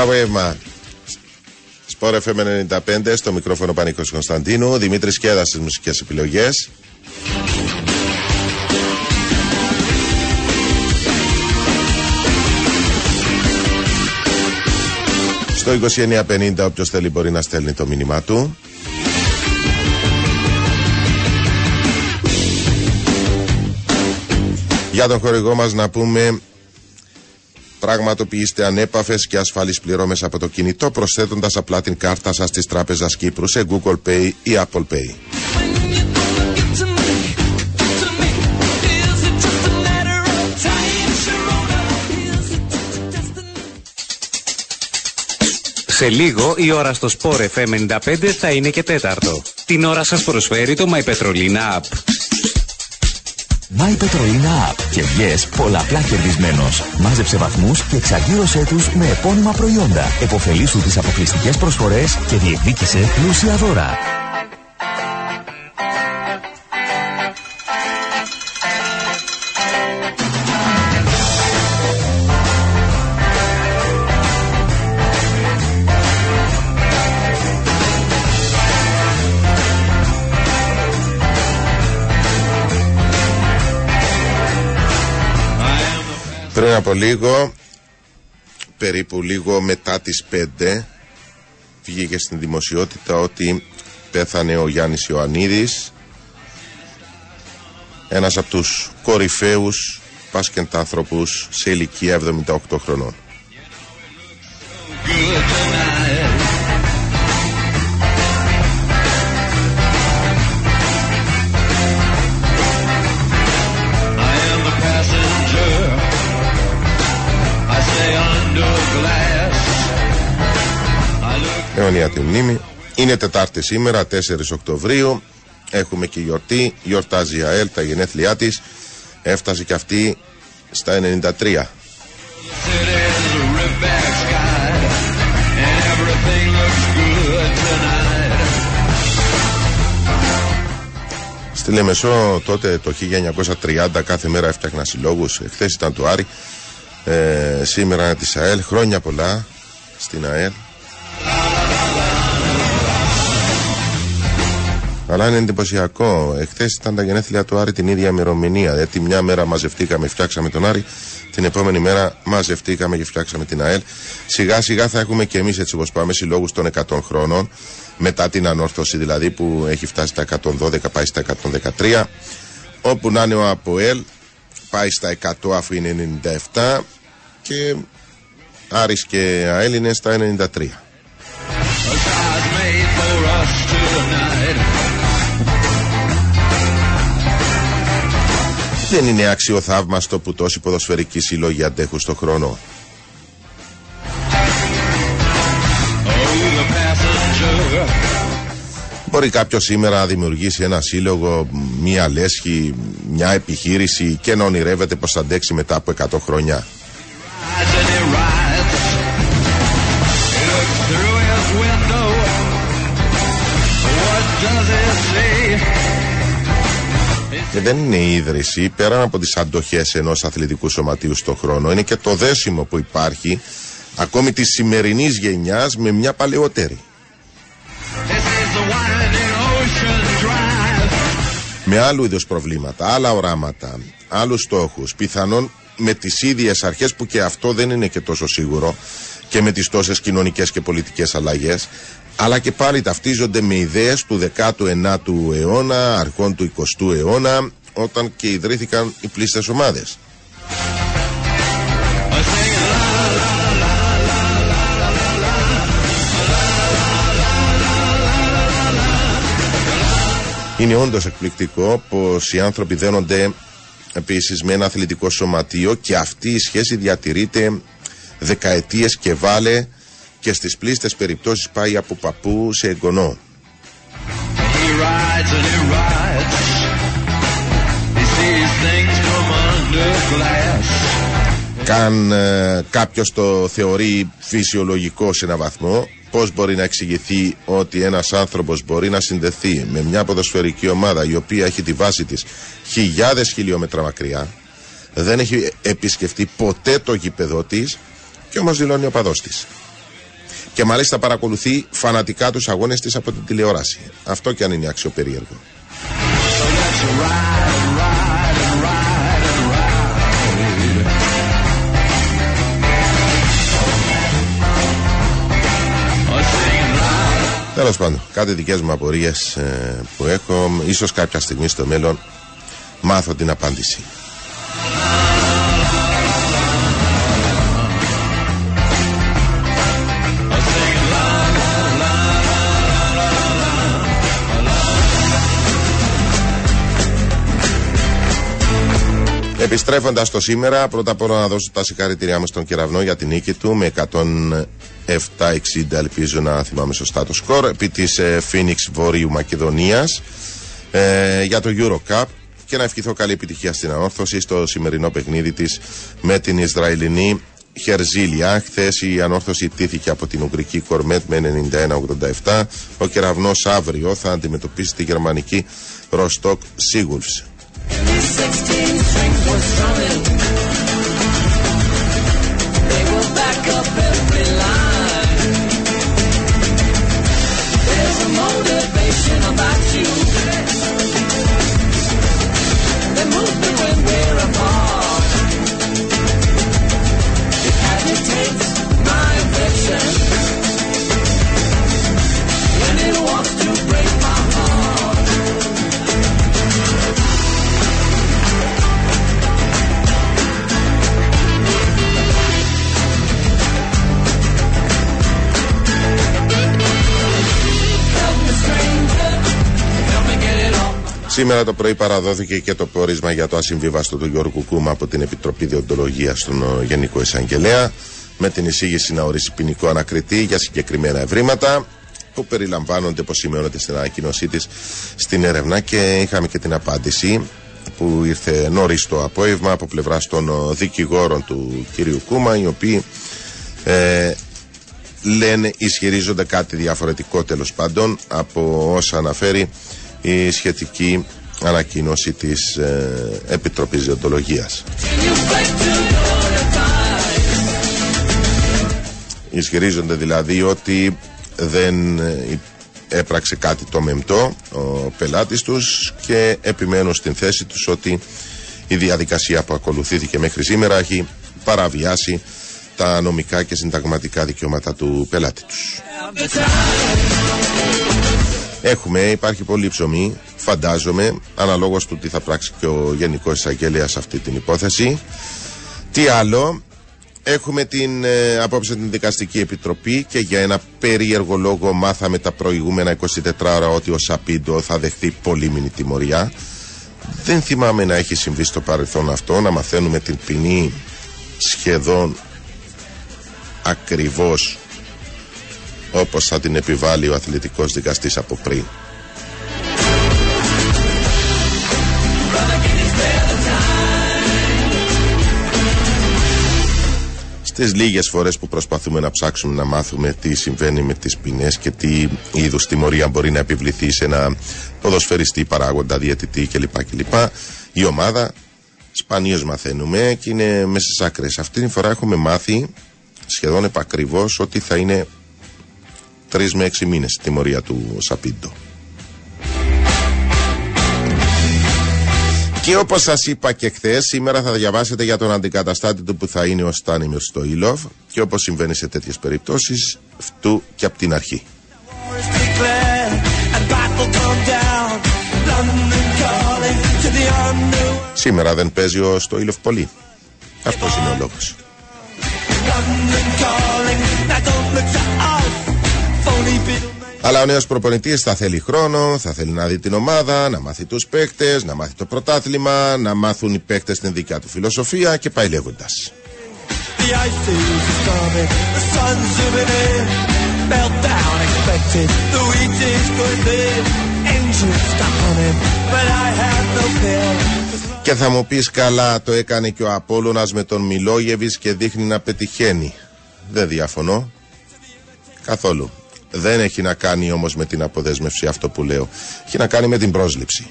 Καλό απόγευμα. Σπορ FM 95 στο μικρόφωνο Πανίκος Κωνσταντίνου. Δημήτρης Κέδας στις μουσικές επιλογές. Στο 2950 όποιος θέλει μπορεί να στέλνει το μήνυμά του. Για τον χορηγό μας να πούμε πραγματοποιήστε ανέπαφες και ασφαλείς πληρώμες από το κινητό προσθέτοντας απλά την κάρτα σας της Τράπεζας Κύπρου σε Google Pay ή Apple Pay. Σε λίγο η ώρα στο Sport FM 95 θα είναι και τέταρτο. Την ώρα σας προσφέρει το My Petrolina App. My Petrolina App και βγες πολλαπλά κερδισμένος. Μάζεψε βαθμούς και εξαγγείλωσέ τους με επώνυμα προϊόντα. Εποφελήσου τις αποκλειστικές προσφορές και διεκδίκησε πλούσια δώρα. Πριν από λίγο, περίπου λίγο μετά τις 5, βγήκε στην δημοσιότητα ότι πέθανε ο Γιάννης Ιωαννίδης, ένας από τους κορυφαίους πάσκεντάνθρωπους σε ηλικία 78 χρονών. I I look αιωνία τη μνήμη. Είναι Τετάρτη σήμερα, 4 Οκτωβρίου. Έχουμε και γιορτή. Γιορτάζει η ΑΕΛ τα γενέθλιά της. Έφτασε και αυτή στα 93. city's a ripback sky, and everything looks good tonight. Στη Λεμεσό τότε το 1930 κάθε μέρα έφτιαχνα συλλόγους. Χθε ήταν το Άρη. Ε, σήμερα είναι της ΑΕΛ. Χρόνια πολλά στην ΑΕΛ. Αλλά είναι εντυπωσιακό. Εχθές ήταν τα γενέθλια του Άρη την ίδια ημερομηνία. Δηλαδή, τη μια μέρα μαζευτήκαμε, φτιάξαμε τον Άρη. Την επόμενη μέρα μαζευτήκαμε και φτιάξαμε την ΑΕΛ. Σιγά σιγά θα έχουμε και εμείς έτσι όπως πάμε συλλόγους των 100 χρόνων. Μετά την ανόρθωση δηλαδή που έχει φτάσει στα 112, πάει στα 113. Όπου να είναι ο ΑΠΟΕΛ, πάει στα 100 αφού είναι 97. Και Άρης και ΑΕΛ είναι στα 93. Δεν είναι αξιοθαύμαστο που τόσοι ποδοσφαιρικοί σύλλογοι αντέχουν στον χρόνο. Oh, the passenger. Μπορεί κάποιος σήμερα να δημιουργήσει ένα σύλλογο, μία λέσχη, μια επιχείρηση και να ονειρεύεται πως θα αντέξει μετά από 100 χρόνια. Και δεν είναι η ίδρυση, πέραν από τις αντοχές ενός αθλητικού σωματείου στον χρόνο, είναι και το δέσιμο που υπάρχει ακόμη της σημερινής γενιάς με μια παλαιότερη. This is the winding ocean drive. με άλλου είδους προβλήματα, άλλα οράματα, άλλους στόχους, πιθανόν με τις ίδιες αρχές που και αυτό δεν είναι και τόσο σίγουρο και με τις τόσες κοινωνικές και πολιτικές αλλαγές, αλλά και πάλι ταυτίζονται με ιδέες του 19ου αιώνα, αρχών του 20ου αιώνα, όταν και ιδρύθηκαν οι πλήστες ομάδες. I sing la la Είναι όντως εκπληκτικό πως οι άνθρωποι δένονται επίσης με ένα αθλητικό σωματείο και αυτή η σχέση διατηρείται δεκαετίες και βάλε και στις πλήστες περιπτώσεις πάει από παππού σε εγγονό. He rides and he rides. He sees things from under glass. Καν ε, κάποιος το θεωρεί φυσιολογικό σε ένα βαθμό, πώς μπορεί να εξηγηθεί ότι ένας άνθρωπος μπορεί να συνδεθεί με μια ποδοσφαιρική ομάδα η οποία έχει τη βάση της χιλιάδες χιλιόμετρα μακριά, δεν έχει επισκεφτεί ποτέ το γήπεδο της και όμως δηλώνει ο παδός της. Και μάλιστα παρακολουθεί φανατικά τους αγώνες της από την τηλεόραση. Αυτό και αν είναι αξιοπερίεργο. Τέλος πάντων, κάτι δικές μου απορίες που έχω, ίσως κάποια στιγμή στο μέλλον μάθω την απάντηση. Επιστρέφοντας το σήμερα, πρώτα απ' όλα να δώσω τα συγχαρητήριά μου στον Κεραυνό για την νίκη του με 107-60, ελπίζω να θυμάμαι σωστά το σκορ, επί της ε, Phoenix Βόρειου Μακεδονίας ε, για το Eurocup και να ευχηθώ καλή επιτυχία στην ανόρθωση στο σημερινό παιχνίδι της με την Ισραηλινή Χερζίλια. Χθες η ανόρθωση τήθηκε από την Ουγγρική Κορμέτ με 91-87. Ο κεραυνός αύριο θα αντιμετωπίσει τη γερμανική Ροστοκ strong Σήμερα το πρωί παραδόθηκε και το πόρισμα για το ασυμβίβαστο του Γιώργου Κούμα από την Επιτροπή Διοντολογίας στον ε, Γενικό Εισαγγελέα με την εισήγηση να ορίσει ποινικό ανακριτή για συγκεκριμένα ευρήματα που περιλαμβάνονται, όπως σημειώνεται στην ανακοίνωσή της, στην έρευνα και είχαμε και την απάντηση που ήρθε νωρίς το απόγευμα από πλευράς των ε, δικηγόρων του κυρίου Κούμα, οι οποίοι ε, λένε, ισχυρίζονται κάτι διαφορετικό τέλος πάντων από όσα αναφέρει η σχετική ανακοίνωση της ε, Επιτροπής Διοντολογίας. Ισχυρίζονται δηλαδή ότι δεν ε, έπραξε κάτι το μεμπτό ο πελάτης τους και επιμένουν στην θέση τους ότι η διαδικασία που ακολουθήθηκε μέχρι σήμερα έχει παραβιάσει τα νομικά και συνταγματικά δικαιώματα του πελάτη τους. Έχουμε, υπάρχει πολύ ψωμί, φαντάζομαι, αναλόγως του τι θα πράξει και ο Γενικός Εισαγγελέας σε αυτή την υπόθεση. Τι άλλο, έχουμε την, ε, απόψε την Δικαστική Επιτροπή και για ένα περίεργο λόγο μάθαμε τα προηγούμενα 24 ώρα ότι ο Σαπίντο θα δεχθεί πολύμηνη τιμωριά. Δεν θυμάμαι να έχει συμβεί στο παρελθόν αυτό, να μαθαίνουμε την ποινή σχεδόν ακριβώς όπως θα την επιβάλλει ο αθλητικός δικαστής από πριν. Στις λίγες φορές που προσπαθούμε να ψάξουμε να μάθουμε τι συμβαίνει με τις ποινές και τι είδους τιμωρία μπορεί να επιβληθεί σε ένα ποδοσφαιριστή παράγοντα, διαιτητή κλπ. κλπ. Η ομάδα σπανίως μαθαίνουμε και είναι μέσα στις άκρες. Αυτή τη φορά έχουμε μάθει σχεδόν επακριβώς ότι θα είναι τρεις με έξι μήνες τιμωρία του Σαπίντο. Και όπως σας είπα και χθες, σήμερα θα διαβάσετε για τον αντικαταστάτη του που θα είναι ο Στάνιμιρ στο Ήλοφ και όπως συμβαίνει σε τέτοιες περιπτώσεις, φτού και από την αρχή. Σήμερα δεν παίζει ο Στοίλοφ πολύ. Αυτός είναι ο λόγος. Αλλά ο νέος προπονητής θα θέλει χρόνο, θα θέλει να δει την ομάδα, να μάθει τους παίκτες, να μάθει το πρωτάθλημα, να μάθουν οι παίκτες την δικιά του φιλοσοφία και πάει λέγοντας. Και θα μου πεις καλά το έκανε και ο Απόλλωνας με τον Μιλόγεβης και δείχνει να πετυχαίνει. Δεν διαφωνώ. Καθόλου. Δεν έχει να κάνει όμως με την αποδέσμευση αυτό που λέω. Έχει να κάνει με την πρόσληψη.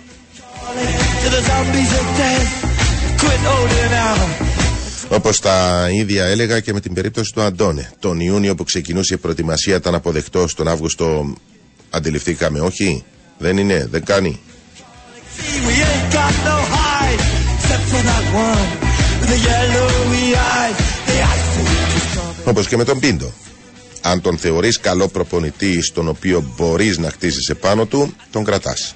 Όπως τα ίδια έλεγα και με την περίπτωση του Αντώνε. Τον Ιούνιο που ξεκινούσε η προετοιμασία ήταν αποδεκτό, τον Αύγουστο αντιληφθήκαμε όχι; Δεν είναι, δεν κάνει. We ain't got no hide except for that one with the yellowy eyes. The ice is coming. Όπως και με τον Πίντο. Αν τον θεωρείς καλό προπονητή στον οποίο μπορείς να χτίσεις επάνω του, τον κρατάς.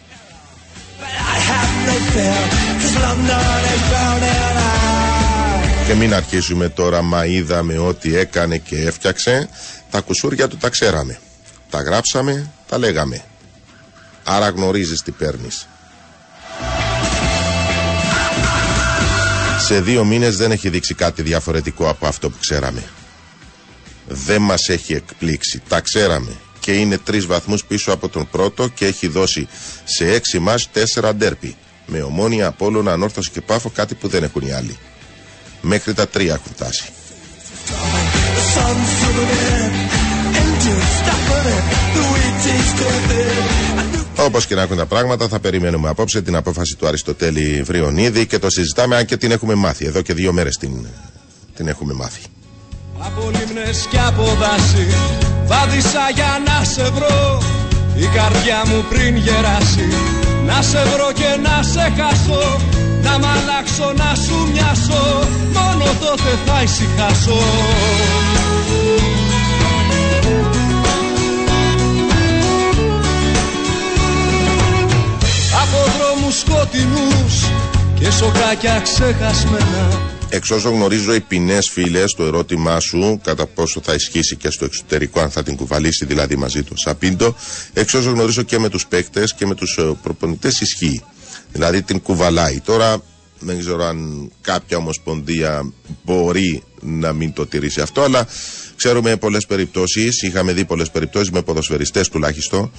But I have no fear, cause London is drowning out. Και μην αρχίσουμε τώρα, μα είδαμε ό,τι έκανε και έφτιαξε. Τα κουσούρια του τα ξέραμε. Τα γράψαμε, τα λέγαμε. Άρα γνωρίζεις τι παίρνεις. Σε δύο μήνες δεν έχει δείξει κάτι διαφορετικό από αυτό που ξέραμε. Δεν μας έχει εκπλήξει. Τα ξέραμε. Και είναι τρεις βαθμούς πίσω από τον πρώτο και έχει δώσει σε έξι μας τέσσερα ντέρπι. Με ομόνια, απόλλωνα, ανόρθωση και πάφο κάτι που δεν έχουν οι άλλοι. Μέχρι τα τρία έχουν φτάσει. The sun's zooming in, engines stopping it, the wheat is thin. A new Όπως και να έχουν τα πράγματα, θα περιμένουμε απόψε την απόφαση του Αριστοτέλη Βριονίδη και το συζητάμε, αν και την έχουμε μάθει. Εδώ και δύο μέρες την, την έχουμε μάθει. Από λίμνες και από δάση Βάδισα για να σε βρω. Η καρδιά μου πριν γεράσει Να σε βρω και να σε χάσω. Να μ' αλλάξω να σου μοιάσω Μόνο τότε θα ησυχάσω. Από δρόμους σκοτεινούς Και σοκάκια ξεχασμένα Εξ όσων γνωρίζω οι ποινές φίλε, το ερώτημά σου κατά πόσο θα ισχύσει και στο εξωτερικό, αν θα την κουβαλήσει δηλαδή μαζί του Σαπίντο, εξ όσων γνωρίζω και με τους παίκτες και με τους προπονητές ισχύει. Δηλαδή την κουβαλάει. Τώρα δεν ξέρω αν κάποια ομοσπονδία μπορεί να μην το τηρήσει αυτό, αλλά ξέρουμε πολλές περιπτώσεις, είχαμε δει πολλές περιπτώσεις με ποδοσφαιριστές τουλάχιστον,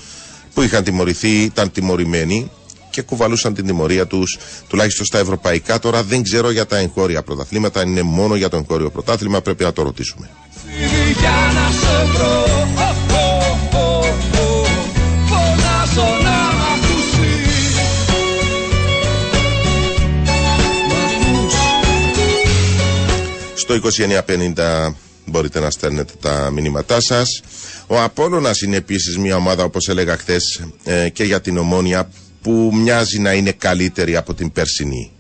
που είχαν τιμωρηθεί, ήταν τιμωρημένοι και κουβαλούσαν την τιμωρία τους τουλάχιστον στα ευρωπαϊκά. Τώρα δεν ξέρω για τα εγχώρια πρωταθλήματα, αν είναι μόνο για το εγχώριο πρωτάθλημα, πρέπει να το ρωτήσουμε. ταξίδι για να σε βρω Ω, ω, ω, ω. Φωνάζω να μ' ακούσεις Μ' ακούς Στο 2950 μπορείτε να στέλνετε τα μηνύματά σας. Ο Απόλλωνας είναι επίσης μια ομάδα, όπως έλεγα χθες και για την Ομόνια, που μοιάζει να είναι καλύτερη από την περσινή.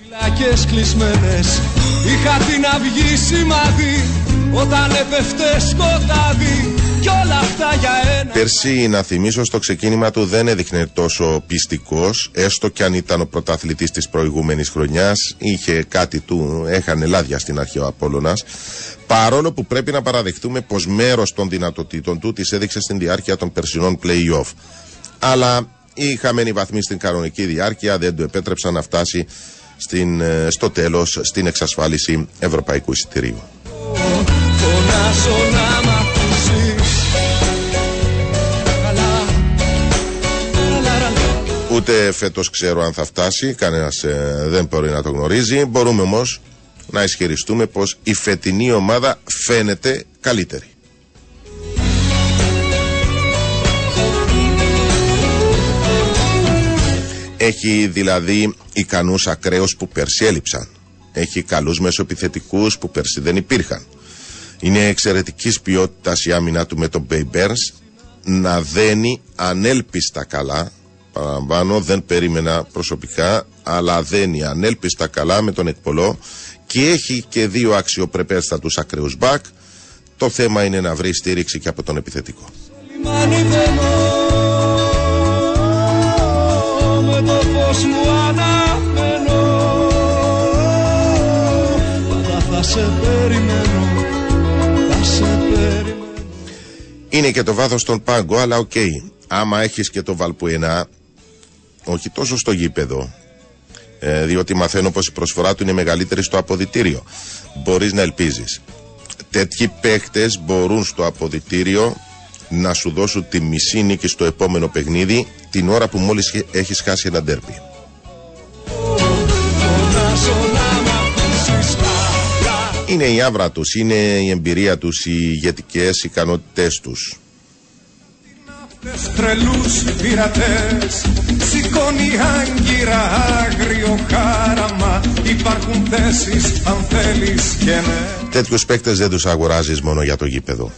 Φυλακές κλεισμένες Είχα την αυγή σημάδι Όταν έπεφτε σκοτάδι Κι όλα αυτά για ένα Πέρσι, να θυμίσω, στο ξεκίνημα του δεν έδειχνε τόσο πιστικός, έστω κι αν ήταν ο πρωταθλητής της προηγούμενης χρονιάς. Είχε κάτι του, έχανε λάδια στην αρχή ο Απόλλωνας. Παρόλο που πρέπει να παραδεχτούμε πως μέρος των δυνατοτήτων του τι έδειξε στην διάρκεια των περσινών play-off. Αλλά οι χαμένοι βαθμοί στην κανονική διάρκεια δεν του επέτρεψαν να φτάσει στην, ε, στο τέλος στην εξασφάλιση ευρωπαϊκού εισιτηρίου. Φωνάζω να μ' ακούσεις Καλά Λα, λα, λα. Ούτε φέτος ξέρω αν θα φτάσει, κανένας δεν μπορεί να το γνωρίζει. Μπορούμε όμως να ισχυριστούμε πως η φετινή ομάδα φαίνεται καλύτερη. Έχει δηλαδή ικανούς ακραίους που πέρσι έλειψαν. Έχει καλούς μεσοεπιθετικούς που πέρσι δεν υπήρχαν. Είναι εξαιρετικής ποιότητας η άμυνα του με τον Bay Burns να δένει ανέλπιστα καλά. Παραλαμβάνω, δεν περίμενα προσωπικά, αλλά δένει ανέλπιστα καλά με τον εκπολό και έχει και δύο αξιοπρεπέστατους ακραίους μπακ. Το θέμα είναι να βρει στήριξη και από τον επιθετικό. Λιμάνι βαίνω με το φως μου αναμένω Πάντα θα σε περιμένω θα σε περιμένω Είναι και το βάθος στον πάγκο, αλλά οκ. Άμα έχεις και το Βαλμπουενά, όχι τόσο στο γήπεδο, ε, διότι μαθαίνω πως η προσφορά του είναι μεγαλύτερη στο αποδυτήριο. Μπορείς να ελπίζεις. Τέτοιοι παίχτες μπορούν στο αποδυτήριο να σου δώσουν τη μισή νίκη στο επόμενο παιχνίδι την ώρα που μόλις χε- έχεις χάσει ένα ντέρμπι. Φωνάζω να μ' ακούσεις καλά Είναι η άβρα τους, είναι η εμπειρία τους, οι ηγετικές ικανότητές τους. Αυτές τρελούς πειρατές Σηκώνει άγκυρα άγριο χάραμα Υπάρχουν υπάρχουν θέσεις αν θέλεις και ναι Τέτοιους παίκτες δεν τους αγοράζεις μόνο για το γήπεδο.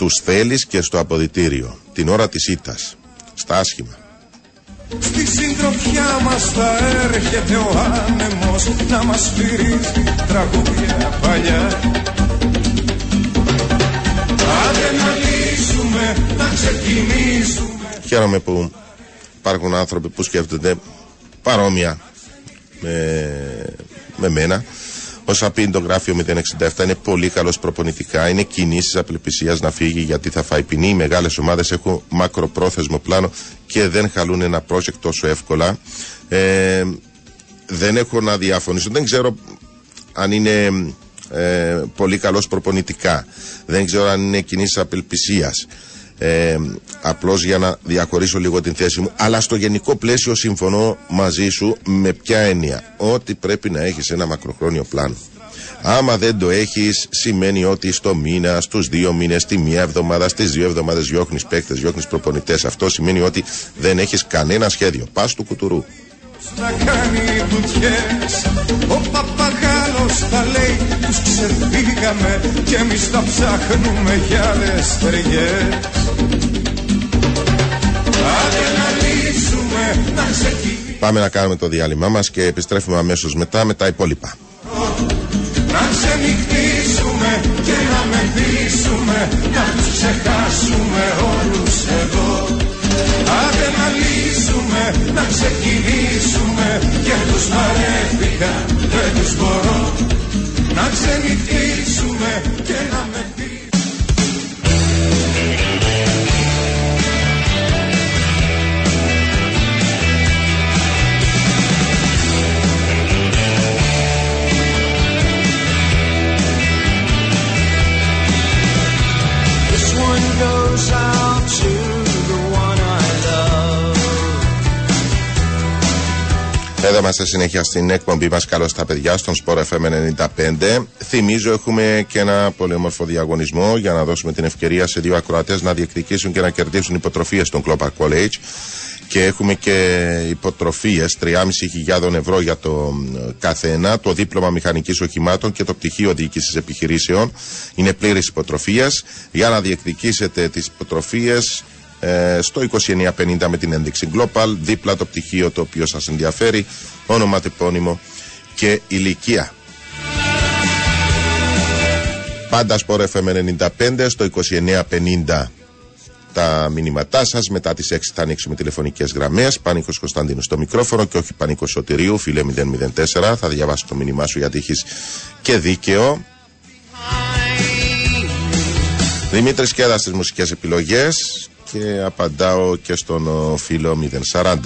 Τους θέλεις και στο αποδητήριο. Την ώρα της ήττας. Στα άσχημα. Στη συντροφιά μας θα έρχεται ο άνεμος να μας φυρίζει τραγούδια παλιά Άντε να λύσουμε, να ξεκινήσουμε Χαίρομαι που υπάρχουν άνθρωποι που σκέφτονται παρόμοια με, με μένα. Ο Σαπίν το γράφει ο 067 είναι πολύ καλό προπονητικά. Είναι κινήσεις απελπισίας να φύγει γιατί θα φάει ποινή. Οι μεγάλες ομάδες έχουν μακροπρόθεσμο πλάνο και δεν χαλούν ένα project τόσο εύκολα. Ε, δεν έχω να διαφωνήσω. Δεν ξέρω αν είναι ε, πολύ καλός προπονητικά. Δεν ξέρω αν είναι κινήσεις απελπισίας. Ε, απλώς για να διαχωρίσω λίγο την θέση μου. Αλλά στο γενικό πλαίσιο συμφωνώ μαζί σου με ποια έννοια. Ότι πρέπει να έχεις ένα μακροχρόνιο πλάνο. Άμα δεν το έχεις σημαίνει ότι στο μήνα, στους δύο μήνες, τη μία εβδομάδα, στις δύο εβδομάδες διώχνεις παίκτες, διώχνεις προπονητές. Αυτό σημαίνει ότι δεν έχεις κανένα σχέδιο. Πας του κουτουρού να κάνει κουτιές Ο παπαγάλος θα λέει τους ξεφύγαμε και εμείς τα ψάχνουμε για άλλες ταιριές Άντε να λύσουμε, να ξεκινήσουμε. Πάμε να κάνουμε το διάλειμμά μας και επιστρέφουμε αμέσως μετά με τα υπόλοιπα. Να ξενυχτήσουμε και να μεθύσουμε Να τους ξεχάσουμε όλους εδώ. Άντε να λύσουμε, να ξεκινήσουμε Και τους βαρέθηκα, δεν τους μπορώ Να ξενυχτήσουμε και να μεθύσουμε This one goes out to Εδώ είμαστε συνέχεια στην εκπομπή μας Καλώς τα παιδιά στον Sport FM 95. Θυμίζω έχουμε και ένα πολύ όμορφο διαγωνισμό για να δώσουμε την ευκαιρία σε δύο ακροατές να διεκδικήσουν και να κερδίσουν υποτροφίες στον Club College. Και έχουμε και υποτροφίες 3.500 ευρώ για το μ, καθένα, το δίπλωμα μηχανικής οχημάτων και το πτυχίο διοίκησης επιχειρήσεων. Είναι πλήρης υποτροφίας. Για να διεκδικήσετε τις υποτροφίες ε, στο 2950 με την ένδειξη Global, δίπλα το πτυχίο το οποίο σας ενδιαφέρει, όνομα, τυπώνυμο και ηλικία. Πάντα σπορ FM 95 στο 2950 τα μηνύματά σας. Μετά τις 6 θα ανοίξουμε τηλεφωνικές γραμμές. Πάνικος Κωνσταντίνου στο μικρόφωνο και όχι Πάνικος Σωτηρίου φίλε 004 θα διαβάσω το μήνυμά σου γιατί έχεις και δίκαιο. Δημήτρης Κέδα στις μουσικές επιλογές και απαντάω και στον ο, φίλο 040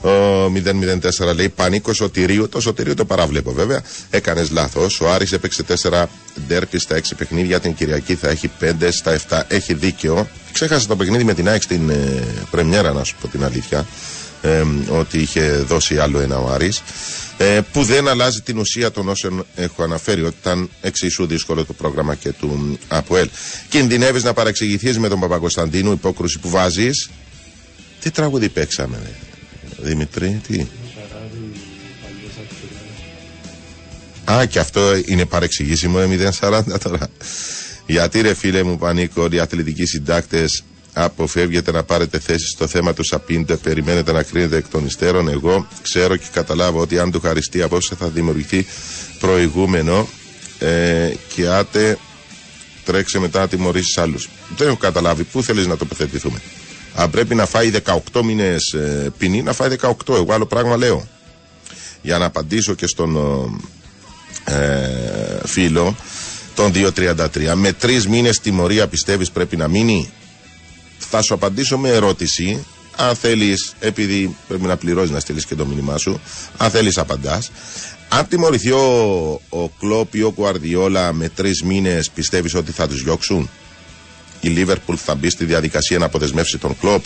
Ο 004 λέει Πανίκο Σωτηρίου. Το Σωτηρίου το παραβλέπω βέβαια. Έκανες λάθος. Ο Άρης έπαιξε 4 ντέρπι στα 6 παιχνίδια. Την Κυριακή θα έχει 5 στα 7. Έχει δίκαιο. Ξέχασα το παιχνίδι με την ΑΕΚ στην ε, Πρεμιέρα, να σου πω την αλήθεια. Ε, ότι είχε δώσει άλλο ένα ο Άρης ε, που δεν αλλάζει την ουσία των όσων έχω αναφέρει ότι ήταν εξίσου δύσκολο το πρόγραμμα και του ΑΠΟΕΛ. Κινδυνεύεις να παρεξηγηθείς με τον Παπακοσταντίνου, υπόκρουση που βάζεις. Τι τραγούδι παίξαμε, ρε, Δημητρή, τι; Α, και αυτό είναι παρεξηγήσιμο, ε, 040 τώρα. Γιατί ρε φίλε μου Πανίκο, όλοι οι αθλητικοί συντάκτες αποφεύγετε να πάρετε θέση στο θέμα του Σαπίντε, περιμένετε να κρίνετε εκ των υστέρων. Εγώ ξέρω και καταλάβω ότι αν του χαριστεί απόψε θα δημιουργηθεί προηγούμενο ε, και άτε τρέξε μετά να τιμωρήσεις άλλους. Δεν έχω καταλάβει πού θέλεις να τοποθετηθούμε; Αν πρέπει να φάει 18 μήνες ε, ποινή, να φάει 18. Εγώ άλλο πράγμα λέω. Για να απαντήσω και στον ε, φίλο, τον 233. Με τρεις μήνες τιμωρία πιστεύεις πρέπει να μείνει; Θα σου απαντήσω με ερώτηση. Αν θέλεις, επειδή πρέπει να πληρώσεις να στείλεις και το μήνυμά σου, αν θέλεις, απαντάς. Αν τιμωρηθεί ο, ο Κλόπ ή ο Κουαρδιόλα με τρεις μήνες, πιστεύεις ότι θα τους διώξουν; Η Λίβερπουλ θα μπει στη διαδικασία να αποδεσμεύσει τον Κλόπ.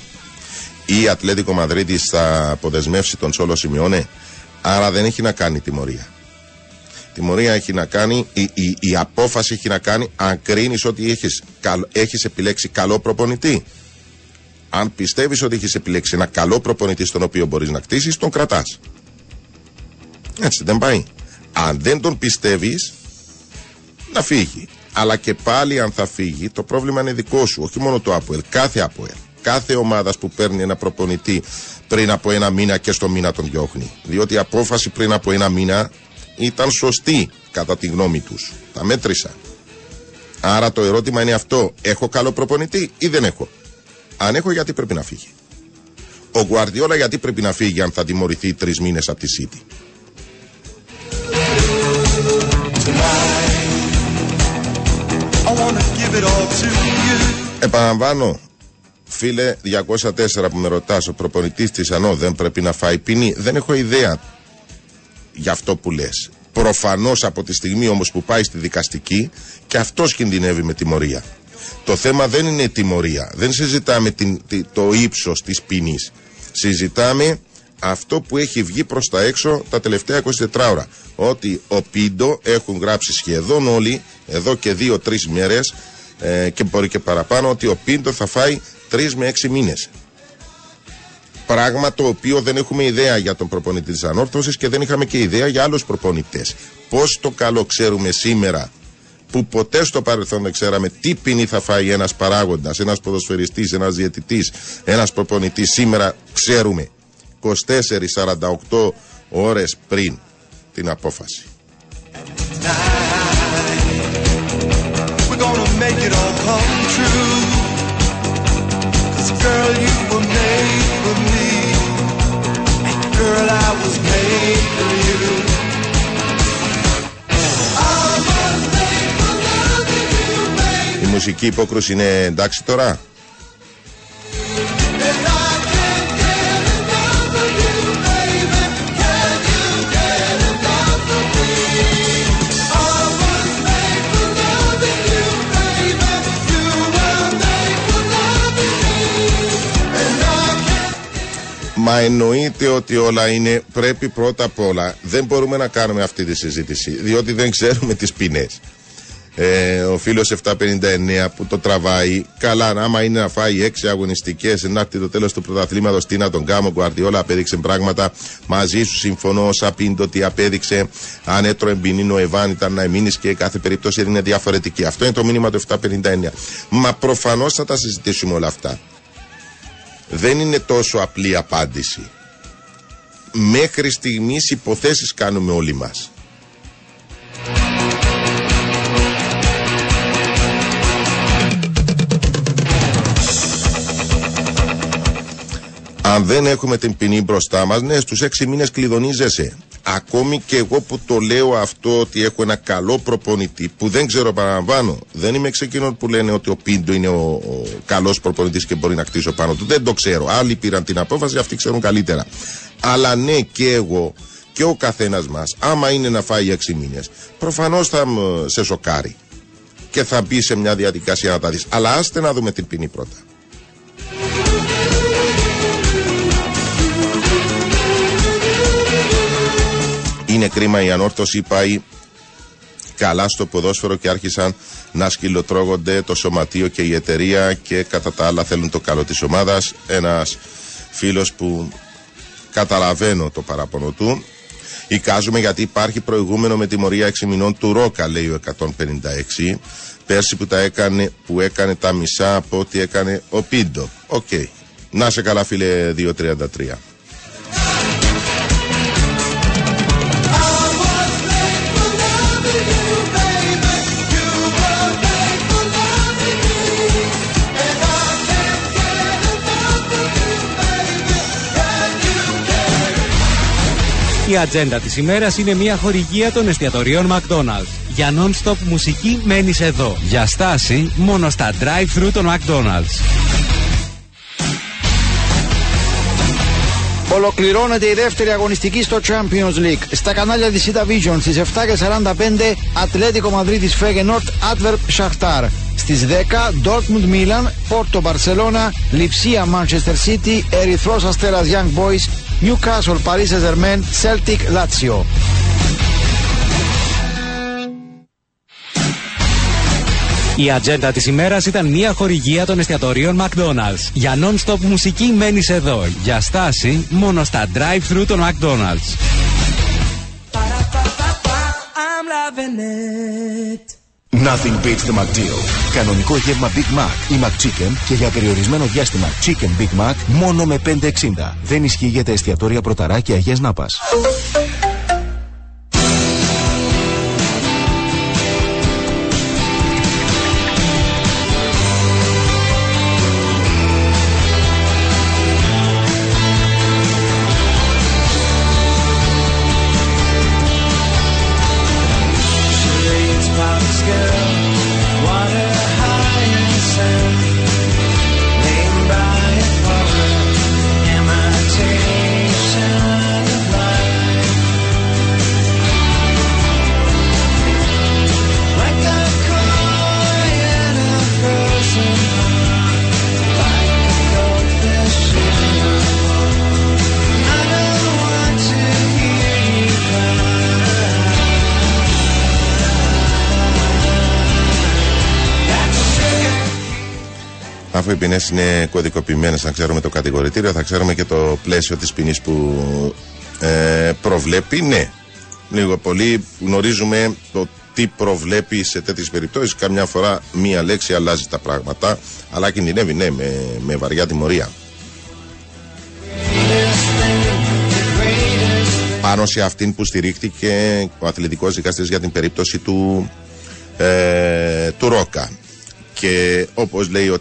Ή η Ατλέτικο Μαδρίτη θα αποδεσμεύσει τον Σόλο Σιμεώνε. Άρα δεν έχει να κάνει τιμωρία. Τιμωρία έχει να κάνει, η, η, η απόφαση έχει να κάνει αν κρίνεις ότι έχεις έχεις επιλέξει καλό προπονητή. Αν πιστεύεις ότι έχεις επιλέξει ένα καλό προπονητή στον οποίο μπορείς να κτίσεις, τον κρατάς. Έτσι δεν πάει. Αν δεν τον πιστεύεις, να φύγει. Αλλά και πάλι αν θα φύγει, το πρόβλημα είναι δικό σου, όχι μόνο το ΑΠΟΕΛ. Κάθε ΑΠΟΕΛ. Κάθε ομάδας που παίρνει ένα προπονητή πριν από ένα μήνα και στο μήνα τον διώχνει. Διότι η απόφαση πριν από ένα μήνα ήταν σωστή κατά τη γνώμη τους. Τα μέτρησα. Άρα το ερώτημα είναι αυτό. Έχω καλό προπονητή ή δεν έχω; Αν έχω, γιατί πρέπει να φύγει. Ο Γκουαρδιόλα γιατί πρέπει να φύγει αν θα τιμωρηθεί τρεις μήνες από τη City. I wanna give it all to you. Επαναλαμβάνω, φίλε 204 που με ρωτάς, ο προπονητής της ΑΝΟ δεν πρέπει να φάει ποινή. Δεν έχω ιδέα για αυτό που λες. Προφανώς από τη στιγμή όμως που πάει στη δικαστική και αυτός κινδυνεύει με τιμωρία. Το θέμα δεν είναι η τιμωρία. Δεν συζητάμε την, τη- το ύψος της ποινής. Συζητάμε αυτό που έχει βγει προς τα έξω τα τελευταία 24 ώρα. Ότι ο Πίντο έχουν γράψει σχεδόν όλοι εδώ και 2-3 μέρες ε, και μπορεί και παραπάνω ότι ο Πίντο θα φάει 3 με 6 μήνες. Πράγμα το οποίο δεν έχουμε ιδέα για τον προπονητή της Ανόρθωσης και δεν είχαμε και ιδέα για άλλους προπονητές. Πώς το καλό ξέρουμε σήμερα που ποτέ στο παρελθόν δεν ξέραμε τι ποινή θα φάει ένας παράγοντας, ένας ποδοσφαιριστής, ένας διαιτητής, ένας προπονητής. Σήμερα ξέρουμε 24-48 ώρες πριν την απόφαση. We're gonna make it all come true. 'Cause girl, you were made for me. And girl, I was made for you. Μουσική υπόκρουση είναι εντάξει τώρα; Μα εννοείται ότι όλα είναι, πρέπει πρώτα απ' όλα, δεν μπορούμε να κάνουμε αυτή τη συζήτηση, διότι δεν ξέρουμε τις ποινές. Ε, ο φίλος 759 που το τραβάει, καλά, άμα είναι να φάει έξι αγωνιστικές, να έρθει το τέλος του πρωταθλήματος, τι να τον κάνω, Γκουαρδιόλα απέδειξε πράγματα, μαζί σου συμφωνώ, όσα πίνει ότι απέδειξε, αν έτρωε μπινίνο Εβάν ήταν να εμείνεις και κάθε περίπτωση είναι διαφορετική. Αυτό είναι το μήνυμα του 759. Μα προφανώς θα τα συζητήσουμε όλα αυτά δεν είναι τόσο απλή απάντηση. Μέχρι στιγμής υποθέσεις κάνουμε όλοι μας. Αν δεν έχουμε την ποινή μπροστά μας, ναι, στους έξι μήνες κλειδονίζεσαι. Ακόμη και εγώ που το λέω αυτό ότι έχω ένα καλό προπονητή που δεν ξέρω παραλαμβάνω. Δεν είμαι εξ εκείνων που λένε ότι ο Πίντο είναι ο, ο καλός προπονητής και μπορεί να κτίσω πάνω του. Δεν το ξέρω. Άλλοι πήραν την απόφαση, αυτοί ξέρουν καλύτερα. Αλλά ναι και εγώ και ο καθένας μας, άμα είναι να φάει έξι μήνες, προφανώς θα μ, σε σοκάρει. Και θα μπει σε μια διαδικασία να τα δεις. Αλλά άστε να δούμε την ποινή πρώτα. Είναι κρίμα η ανόρθωση πάει καλά στο ποδόσφαιρο και άρχισαν να σκυλοτρώγονται το σωματείο και η εταιρεία και κατά τα άλλα θέλουν το καλό της ομάδας. Ένας φίλος που καταλαβαίνω το παράπονο του. Εικάζουμε γιατί υπάρχει προηγούμενο με τιμωρία 6 μηνών του Ρόκα, λέει ο 156. Πέρσι που, τα έκανε, που έκανε τα μισά από ό,τι έκανε ο Πίντο. Οκ. Να σε καλά φίλε 233. Η ατζέντα της ημέρας είναι μια χορηγία των εστιατορίων McDonald's. Για non-stop μουσική μένεις εδώ. Για στάση μόνο στα drive-thru των McDonald's. Ολοκληρώνεται η δεύτερη αγωνιστική στο Champions League. Στα κανάλια της Cita Vision στις 7.45 Ατλέτικο Μαδρίτης Φέγενορτ Adverb Shakhtar. Στις 10 Dortmund Milan, Porto Barcelona, Lipsia Manchester City, Ερυθρός Αστέρας Young Boys, Newcastle Paris Saint-Germain, Celtic Lazio. Η ατζέντα της ημέρας ήταν μια χορηγία των εστιατορίων McDonald's. Για non-stop μουσική μένεις εδώ. Για στάση μόνο στα drive-thru των McDonald's. I'm loving it. Nothing beats the McDeal. Κανονικό γεύμα Big Mac ή McChicken και για περιορισμένο διάστημα Chicken Big Mac μόνο με 5,60. Δεν ισχύει για τα εστιατόρια Πρωταρά και Αγίας Νάπας. Αφού οι ποινές είναι κωδικοποιημένες, να ξέρουμε το κατηγορητήριο, θα ξέρουμε και το πλαίσιο της ποινής που ε, προβλέπει. Ναι, λίγο πολύ γνωρίζουμε το τι προβλέπει σε τέτοιες περιπτώσεις. Καμιά φορά μία λέξη αλλάζει τα πράγματα, αλλά κινδυνεύει, ναι, με, με βαριά τιμωρία. Πάνω σε αυτήν που στηρίχτηκε ο αθλητικός δικαστής για την περίπτωση του, ε, του Ρόκα. Και όπως λέει ο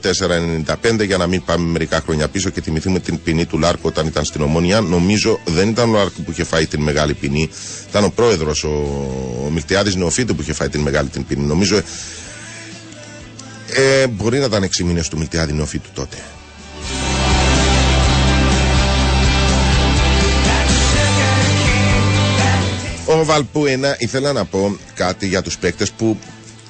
495, για να μην πάμε μερικά χρόνια πίσω και θυμηθούμε την ποινή του Λάρκου όταν ήταν στην Ομόνια, νομίζω δεν ήταν ο Λάρκου που είχε φάει την μεγάλη ποινή, ήταν ο πρόεδρος, ο, ο Μιλτιάδης Νεοφίτου που είχε φάει την μεγάλη την ποινή. Νομίζω ε, μπορεί να ήταν 6 μήνες του Μιλτιάδη Νεοφίτου τότε. Ο Βαλπούενα ήθελα να πω κάτι για τους παίκτες που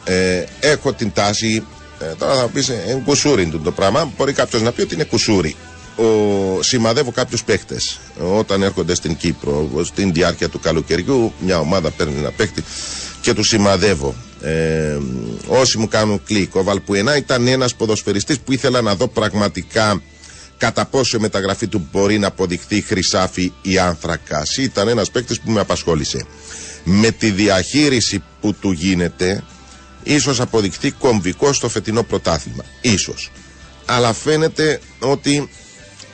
ε, έχω την τάση ε, τώρα θα πεις ε, είναι κουσούρι του το πράγμα μπορεί κάποιος να πει ότι είναι κουσούρι ο, σημαδεύω κάποιους παίχτες όταν έρχονται στην Κύπρο στην διάρκεια του καλοκαιριού μια ομάδα παίρνει ένα παίχτη και του σημαδεύω ε, όσοι μου κάνουν κλικ ο Βαλπουενά ήταν ένας ποδοσφαιριστής που ήθελα να δω πραγματικά κατά πόσο η μεταγραφή του μπορεί να αποδειχθεί χρυσάφι ή άνθρακας. Ήταν ένας παίκτης που με απασχόλησε. Με τη διαχείριση που του γίνεται, ίσως αποδειχθεί κομβικό στο φετινό πρωτάθλημα. Ίσως. Αλλά φαίνεται ότι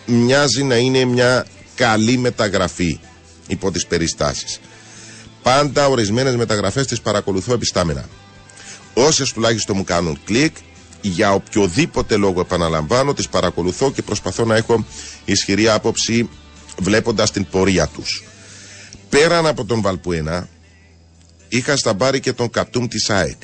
μοιάζει να είναι μια καλή μεταγραφή υπό τις περιστάσεις. Πάντα ορισμένες μεταγραφές τις παρακολουθώ επιστάμενα. Όσες τουλάχιστον μου κάνουν κλικ, για οποιοδήποτε λόγο επαναλαμβάνω, τις παρακολουθώ και προσπαθώ να έχω ισχυρή άποψη βλέποντας την πορεία τους. Πέραν από τον Βαλπουένα, είχα στα μπάρι και τον Καπτούμ της ΑΕΚ.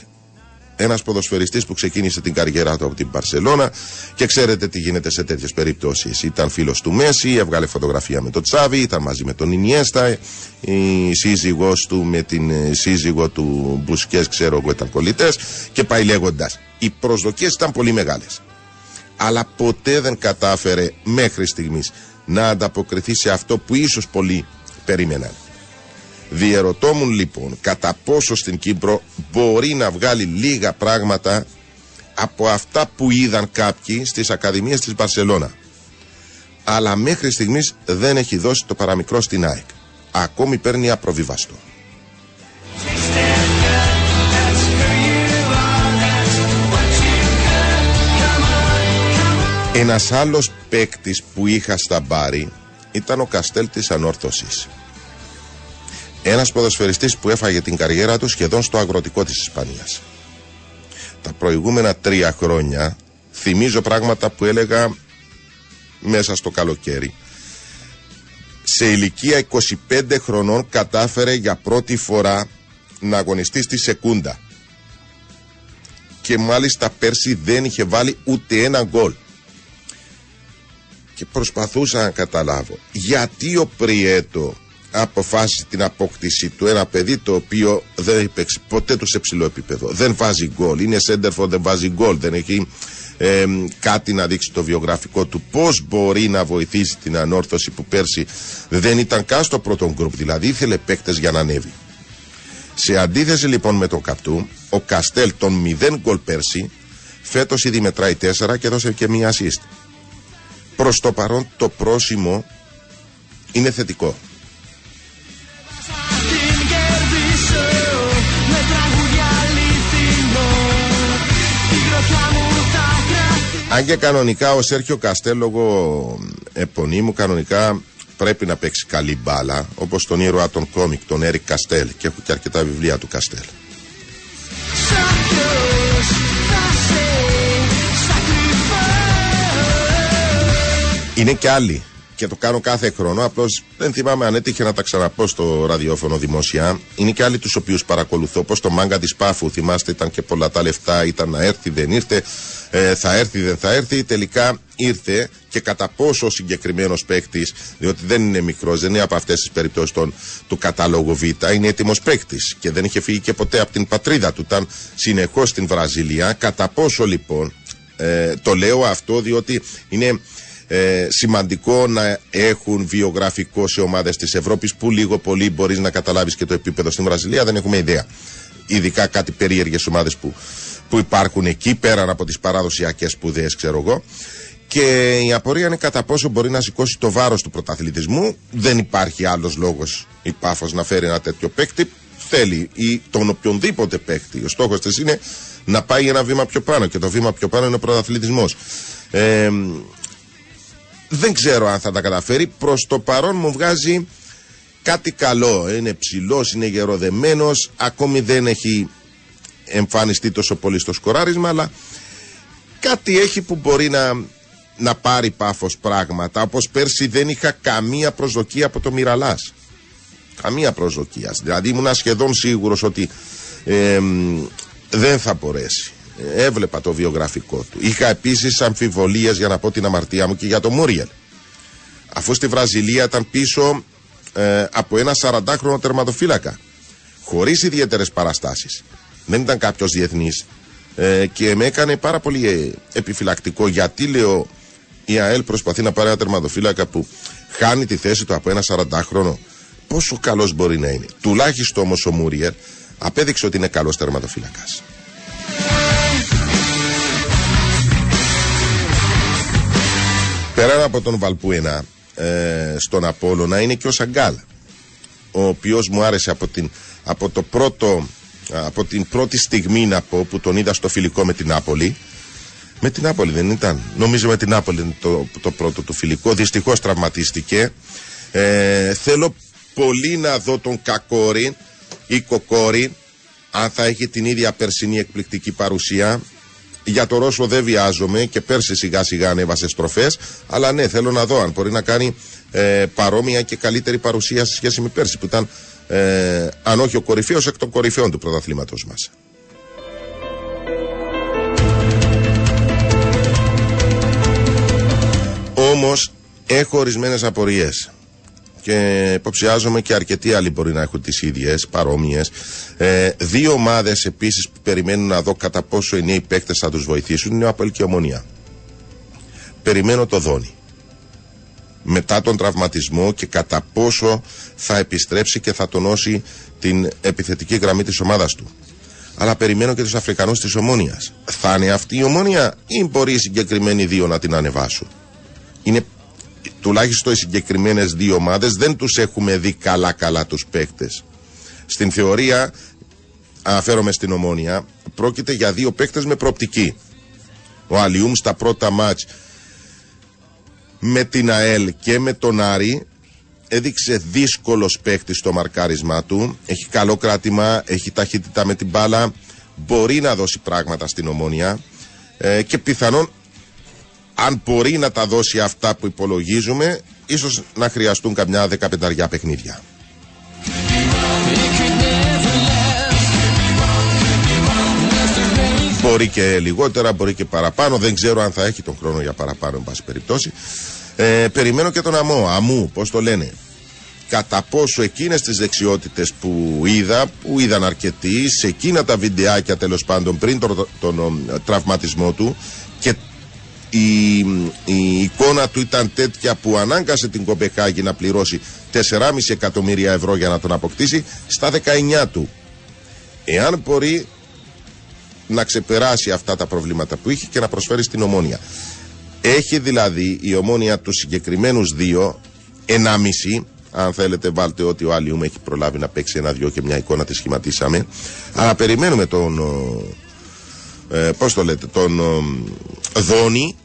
Ένας ποδοσφαιριστής που ξεκίνησε την καριέρα του από την Παρσελώνα και ξέρετε τι γίνεται σε τέτοιες περιπτώσεις. Ήταν φίλος του Μέση, έβγαλε φωτογραφία με τον Τσάβη, ήταν μαζί με τον Ινιέστα, η σύζυγός του με την ε, σύζυγο του Μπουσκές, ξέρω εγώ, ήταν κολλητές και πάει λέγοντας. Οι προσδοκίες ήταν πολύ μεγάλες. Αλλά ποτέ δεν κατάφερε μέχρι στιγμής να ανταποκριθεί σε αυτό που ίσως πολλοί περίμεναν. Διερωτόμουν λοιπόν κατά πόσο στην Κύπρο μπορεί να βγάλει λίγα πράγματα από αυτά που είδαν κάποιοι στις ακαδημίες της Μπαρσελώνα. Αλλά μέχρι στιγμής δεν έχει δώσει το παραμικρό στην ΑΕΚ. Ακόμη παίρνει απροβίβαστο. Ένας άλλος παίκτης που είχα στα μπάρι ήταν ο Καστέλ της Ανόρθωσης. Ένας ποδοσφαιριστής που έφαγε την καριέρα του σχεδόν στο αγροτικό της Ισπανίας. Τα προηγούμενα τρία χρόνια θυμίζω πράγματα που έλεγα μέσα στο καλοκαίρι. Σε ηλικία 25 χρονών κατάφερε για πρώτη φορά να αγωνιστεί στη Σεκούντα. Και μάλιστα πέρσι δεν είχε βάλει ούτε ένα γκολ. Και προσπαθούσα να καταλάβω γιατί ο Πριέτο αποφάσισε την απόκτηση του ένα παιδί το οποίο δεν έχει παίξει ποτέ του σε ψηλό επίπεδο. Δεν βάζει γκολ. Είναι σέντερφο, δεν βάζει γκολ. Δεν έχει ε, κάτι να δείξει το βιογραφικό του. Πώς μπορεί να βοηθήσει την ανόρθωση που πέρσι δεν ήταν καν στο πρώτο γκρουπ. Δηλαδή ήθελε παίκτες για να ανέβει. Σε αντίθεση λοιπόν με τον Καπτού, ο Καστέλ των 0 γκολ πέρσι, φέτος ήδη μετράει 4 και έδωσε και μία assist. Προς το παρόν το πρόσημο είναι θετικό. Αν και κανονικά ο Σέρχιο Καστέλ λόγω επωνύμου κανονικά πρέπει να παίξει καλή μπάλα όπως τον ήρωα των κόμικ, τον Έρικ Καστέλ και έχω και αρκετά βιβλία του Καστέλ. Σαν ποιος θα σε σακριβώ Είναι και άλλοι και το κάνω κάθε χρόνο. Απλώς δεν θυμάμαι αν έτυχε να τα ξαναπώ στο ραδιόφωνο δημόσια. Είναι και άλλοι τους οποίους παρακολουθώ. Όπως το μάγκα της Πάφου. Θυμάστε, ήταν και πολλά τα λεφτά. Ήταν να έρθει, δεν ήρθε. Ε, θα έρθει, δεν θα έρθει. Τελικά ήρθε και κατά πόσο ο συγκεκριμένος παίκτης, διότι δεν είναι μικρός, δεν είναι από αυτές τις περιπτώσεις του κατάλογου Β, είναι έτοιμος παίκτης και δεν είχε φύγει και ποτέ από την πατρίδα του. Ήταν συνεχώς στην Βραζιλία. Κατά πόσο λοιπόν ε, το λέω αυτό διότι είναι ε, σημαντικό να έχουν βιογραφικό σε ομάδες της Ευρώπης που λίγο πολύ μπορείς να καταλάβεις και το επίπεδο στην Βραζιλία. Δεν έχουμε ιδέα. Ειδικά κάτι περίεργες ομάδες που, που υπάρχουν εκεί πέραν από τις παραδοσιακές σπουδές, ξέρω εγώ. Και η απορία είναι κατά πόσο μπορεί να σηκώσει το βάρος του πρωταθλητισμού. Δεν υπάρχει άλλος λόγος η Πάφος να φέρει ένα τέτοιο παίκτη. Θέλει ή τον οποιονδήποτε παίκτη. Ο στόχος της είναι να πάει ένα βήμα πιο πάνω. Και το βήμα πιο πάνω είναι ο πρωταθλητισμός. Ε, δεν ξέρω αν θα τα καταφέρει. Προς το παρόν μου βγάζει κάτι καλό. Είναι ψηλός, είναι γεροδεμένος. Ακόμη δεν έχει εμφανιστεί τόσο πολύ στο σκοράρισμα, αλλά κάτι έχει που μπορεί να, να πάρει πάφος πράγματα. Όπως πέρσι δεν είχα καμία προσδοκία από το Μυραλάς. Καμία προσδοκία. Δηλαδή ήμουν σχεδόν σίγουρος ότι ε, δεν θα μπορέσει. Έβλεπα το βιογραφικό του. Είχα επίσης αμφιβολίες για να πω την αμαρτία μου και για το Μούριελ. Αφού στη Βραζιλία ήταν πίσω ε, από ένα 40χρονο τερματοφύλακα. Χωρίς ιδιαίτερες παραστάσεις. Δεν ήταν κάποιος διεθνής. Ε, και με έκανε πάρα πολύ ε, επιφυλακτικό γιατί λέω η ΑΕΛ προσπαθεί να πάρει ένα τερματοφύλακα που χάνει τη θέση του από ένα 40χρονο. Πόσο καλός μπορεί να είναι. Τουλάχιστον όμως ο Μούριελ απέδειξε ότι είναι καλός τερματοφύλακας. Πέραν από τον Βαλπούενα, ε, στον Απόλλωνα είναι και ο Σαγκάλ, ο οποίος μου άρεσε από, την, από, το πρώτο, από την πρώτη στιγμή να πω που τον είδα στο φιλικό με την Νάπολη. Με την Νάπολη δεν ήταν. Νομίζω με την Νάπολη είναι το, το πρώτο του φιλικό. Δυστυχώς τραυματίστηκε. Ε, θέλω πολύ να δω τον Κακόρη ή Κοκόρη αν θα έχει την ίδια περσινή εκπληκτική παρουσία. Για το Ρώσο δεν βιάζομαι και πέρσι σιγά σιγά ανέβασε στροφές. Αλλά ναι, θέλω να δω αν μπορεί να κάνει ε, παρόμοια και καλύτερη παρουσία σε σχέση με πέρσι που ήταν, ε, αν όχι ο κορυφαίος, εκ των κορυφαίων του πρωταθλήματος μας. Όμως έχω ορισμένες απορίες. Και υποψιάζομαι και αρκετοί άλλοι μπορεί να έχουν τις ίδιες, παρόμοιες. Ε, δύο ομάδες επίσης που περιμένουν να δω κατά πόσο οι νέοι παίκτες θα τους βοηθήσουν είναι ο Απέλ και η Ομονία. Περιμένω το Δόνι. Μετά τον τραυματισμό και κατά πόσο θα επιστρέψει και θα τονώσει την επιθετική γραμμή της ομάδας του. Αλλά περιμένω και τους Αφρικανούς της Ομόνιας. Θα είναι αυτή η Ομόνια ή μπορεί οι συγκεκριμένοι δύο να την ανεβάσουν; Είναι τουλάχιστον οι συγκεκριμένες δύο ομάδες δεν τους έχουμε δει καλά-καλά τους παίκτες. Στην θεωρία, αναφέρομαι στην ομόνια, πρόκειται για δύο παίκτες με προοπτική. Ο Αλιούμ στα πρώτα μάτς με την ΑΕΛ και με τον Άρη έδειξε δύσκολος παίκτης στο μαρκάρισμά του. Έχει καλό κράτημα, έχει ταχύτητα με την μπάλα, μπορεί να δώσει πράγματα στην ομόνια ε, και πιθανόν αν μπορεί να τα δώσει αυτά που υπολογίζουμε, ίσως να χρειαστούν καμιά δεκαπενταριά παιχνίδια. Μπορεί και λιγότερα, μπορεί και παραπάνω. Δεν ξέρω αν θα έχει τον χρόνο για παραπάνω, εν πάση περιπτώσει. Ε, περιμένω και τον αμό, αμού, πώς το λένε; Κατά πόσο εκείνες τις δεξιότητες που είδα, που είδαν αρκετοί, σε εκείνα τα βιντεάκια τέλος πάντων πριν τον, τον, ε, τραυματισμό του και η, η εικόνα του ήταν τέτοια που ανάγκασε την Κομπεχάγη να πληρώσει 4,5 εκατομμύρια ευρώ για να τον αποκτήσει στα 19 του. Εάν μπορεί να ξεπεράσει αυτά τα προβλήματα που είχε και να προσφέρει στην ομόνια. Έχει δηλαδή η ομόνια τους συγκεκριμένους δύο, ενάμιση, αν θέλετε βάλτε ότι ο Αλιούμ έχει προλάβει να παίξει ένα-δυο και μια εικόνα τη σχηματίσαμε. Αλλά περιμένουμε τον, ε, πώς το λέτε, τον ε, Δόνη,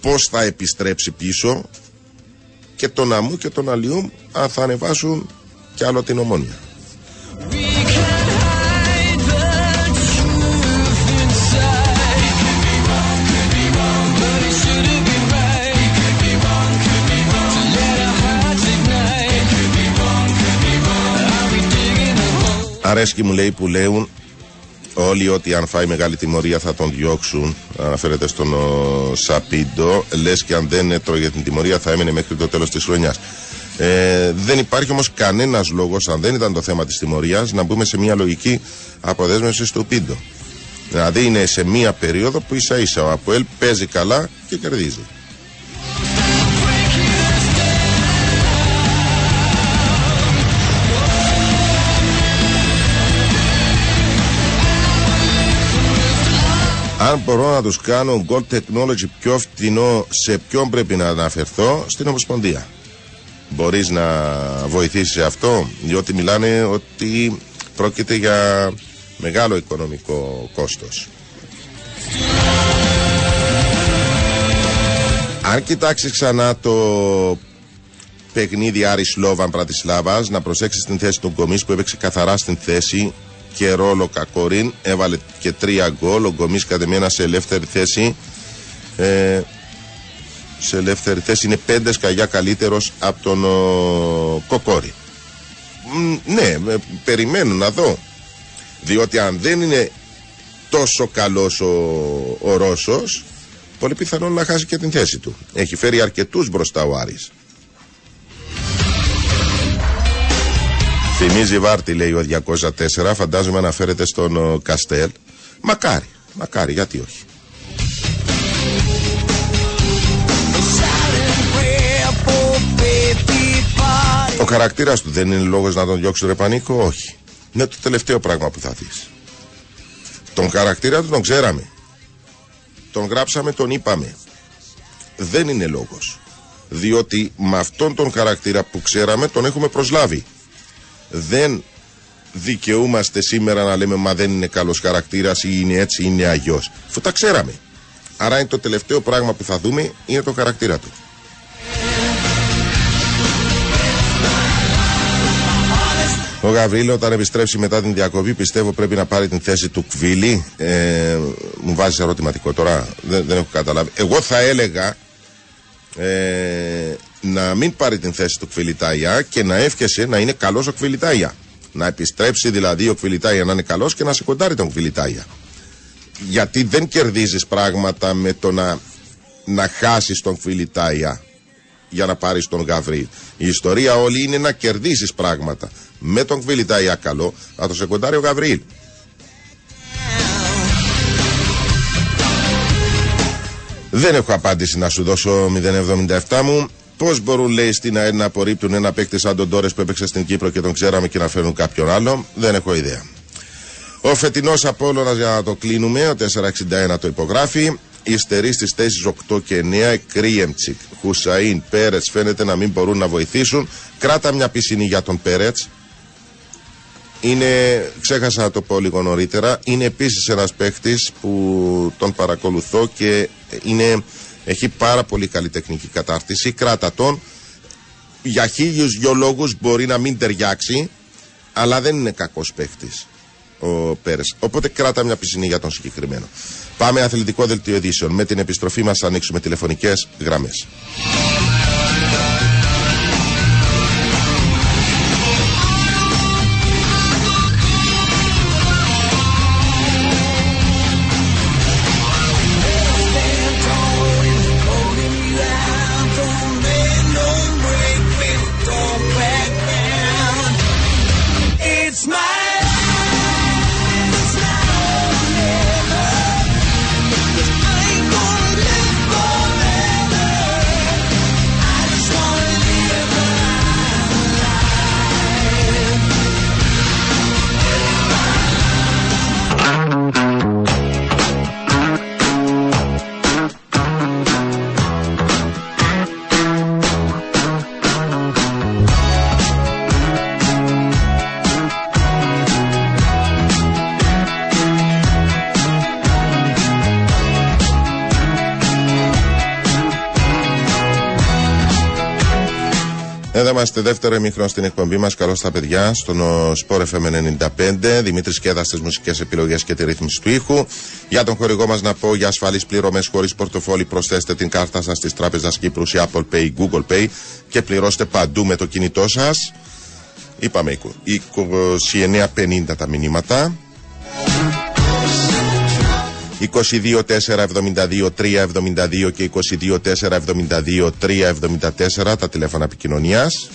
πώς θα επιστρέψει πίσω και τον Αμού και τον Αλιούμ αν θα ανεβάσουν κι άλλο την ομόνια. Αρέσκει μου λέει που λέουν όλοι ότι αν φάει μεγάλη τιμωρία θα τον διώξουν. Αναφέρεται στον ο, Σαπίντο. Λες και αν δεν έτρωγε την τιμωρία θα έμενε μέχρι το τέλος της χρονιάς. Ε, δεν υπάρχει όμως κανένας λόγος, αν δεν ήταν το θέμα της τιμωρίας, να μπούμε σε μια λογική αποδέσμευση του Πίντο. Δηλαδή είναι σε μια περίοδο που ίσα ίσα ο Αποέλ παίζει καλά και κερδίζει. Αν μπορώ να τους κάνω gold technology πιο φτηνό, σε ποιον πρέπει να αναφερθώ, στην Ομοσπονδία. Μπορείς να βοηθήσεις σε αυτό, διότι μιλάνε ότι πρόκειται για μεγάλο οικονομικό κόστος. Αν κοιτάξει ξανά το παιχνίδι Άρης Σλόβαν Πρατισλάβας, να προσέξεις την θέση του Γκομής που έπαιξε καθαρά στην θέση και ρόλο Κακορίν. Έβαλε και τρία γκολ. Ο Γκομής κατεμένα σε ελεύθερη θέση. Ε, σε ελεύθερη θέση είναι πέντε σκαγιά καλύτερος από τον ο, Κοκόρη. Μ, ναι, ε, περιμένω να δω. Διότι αν δεν είναι τόσο καλός ο, ο Ρώσος, πολύ πιθανό να χάσει και την θέση του. Έχει φέρει αρκετούς μπροστά ο Άρης. Θυμίζει βάρτη, λέει ο 204. Φαντάζομαι αναφέρεται στον ο, Καστέλ. Μακάρι, μακάρι, γιατί όχι. Ο χαρακτήρας του δεν είναι λόγος να τον διώξει ρε πανίκο, όχι. Είναι το τελευταίο πράγμα που θα δεις. Τον χαρακτήρα του τον ξέραμε. Τον γράψαμε, τον είπαμε. Δεν είναι λόγος. Διότι με αυτόν τον χαρακτήρα που ξέραμε τον έχουμε προσλάβει δεν δικαιούμαστε σήμερα να λέμε μα δεν είναι καλός χαρακτήρας ή είναι έτσι ή είναι αγιός. Αφού τα ξέραμε. Άρα είναι το τελευταίο πράγμα που θα δούμε είναι το χαρακτήρα του. Ο Γαβρίλο όταν επιστρέψει μετά την διακοπή πιστεύω πρέπει να πάρει την θέση του Κβίλη. Ε, μου βάζει ερωτηματικό τώρα, δεν, δεν έχω καταλάβει. Εγώ θα έλεγα ε, να μην πάρει την θέση του Κβιλιτάια και να εύχεσαι να είναι καλός ο Κβιλιτάια. Να επιστρέψει δηλαδή ο Κβιλιτάια να είναι καλός και να σε κοντάρει τον Κβιλιτάια. Γιατί δεν κερδίζεις πράγματα με το να, να χάσεις τον Κβιλιτάια για να πάρεις τον Γαβρίλ. Η ιστορία όλη είναι να κερδίσει πράγματα. Με τον Κβιλιτάια καλό, να το σε κοντάρει ο Γαβρίλ. Δεν έχω απάντηση να σου δώσω 077 μου. Πώς μπορούν, λέει, στην ΑΕΡ να απορρίπτουν ένα παίκτη σαν τον Τόρες που έπαιξε στην Κύπρο και τον ξέραμε και να φέρουν κάποιον άλλο; Δεν έχω ιδέα. Ο φετινός Απόλωνα για να το κλείνουμε, ο 461 το υπογράφει. Υστερείς στις θέσεις 8 και 9. Κρίεμτσικ, Χουσαΐν, Πέρετς φαίνεται να μην μπορούν να βοηθήσουν. Κράτα μια πισινή για τον Πέρετς. Είναι, ξέχασα να το πω λίγο νωρίτερα, είναι επίσης ένας παίχτης που τον παρακολουθώ και είναι, έχει πάρα πολύ καλή τεχνική κατάρτιση, κράτα τον. Για χίλιους δυο λόγους μπορεί να μην ταιριάξει, αλλά δεν είναι κακός παίχτης ο Πέρες. Οπότε κράτα μια πισινή για τον συγκεκριμένο. Πάμε αθλητικό δελτίο ειδήσεων. Με την επιστροφή μας ανοίξουμε τηλεφωνικές γραμμές. Είμαστε δεύτερο ημίχρονο στην εκπομπή μας. Καλώς τα παιδιά στον ο, Sport FM 95. Δημήτρης Κέδας στι μουσικές επιλογές και τη ρύθμιση του ήχου. Για τον χορηγό μας να πω για ασφαλείς πληρωμές χωρίς πορτοφόλι προσθέστε την κάρτα σας τη Τράπεζα Κύπρους ή Apple Pay, Google Pay και πληρώστε παντού με το κινητό σας. Είπαμε 29.50 τα μηνύματα. 22 4 72 3 72 και 22 4 72 3 74 τα τηλέφωνα επικοινωνίας.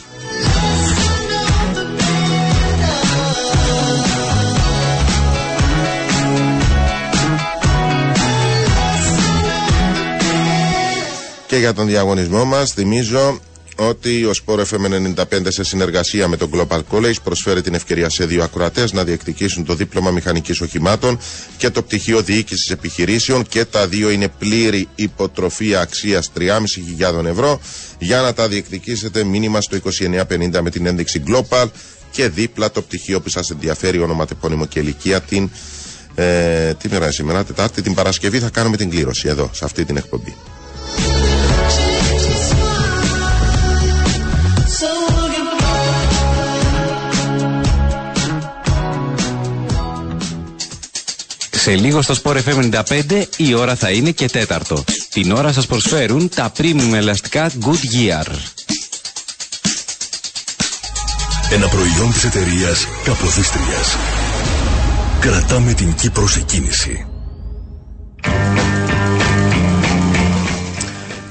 Και για τον διαγωνισμό μας θυμίζω ότι ο Sport FM 95 σε συνεργασία με το Global College προσφέρει την ευκαιρία σε δύο ακροατές να διεκδικήσουν το δίπλωμα μηχανικής οχημάτων και το πτυχίο διοίκησης επιχειρήσεων και τα δύο είναι πλήρη υποτροφία αξίας 3.500 ευρώ. Για να τα διεκδικήσετε, μήνυμα στο 2950 με την ένδειξη Global και δίπλα το πτυχίο που σας ενδιαφέρει, όνομα, τεπώνυμο και ηλικία. Την, ε, τι μέρα σήμερα, Τετάρτη, την Παρασκευή θα κάνουμε την κλήρωση εδώ, σε αυτή την εκπομπή. Σε λίγο στο Sport FM 95 η ώρα θα είναι και τέταρτο. Την ώρα σας προσφέρουν τα premium ελαστικά Goodyear. Ένα προϊόν της εταιρείας Καποδίστριας. Κρατάμε την Κύπρο σε κίνηση.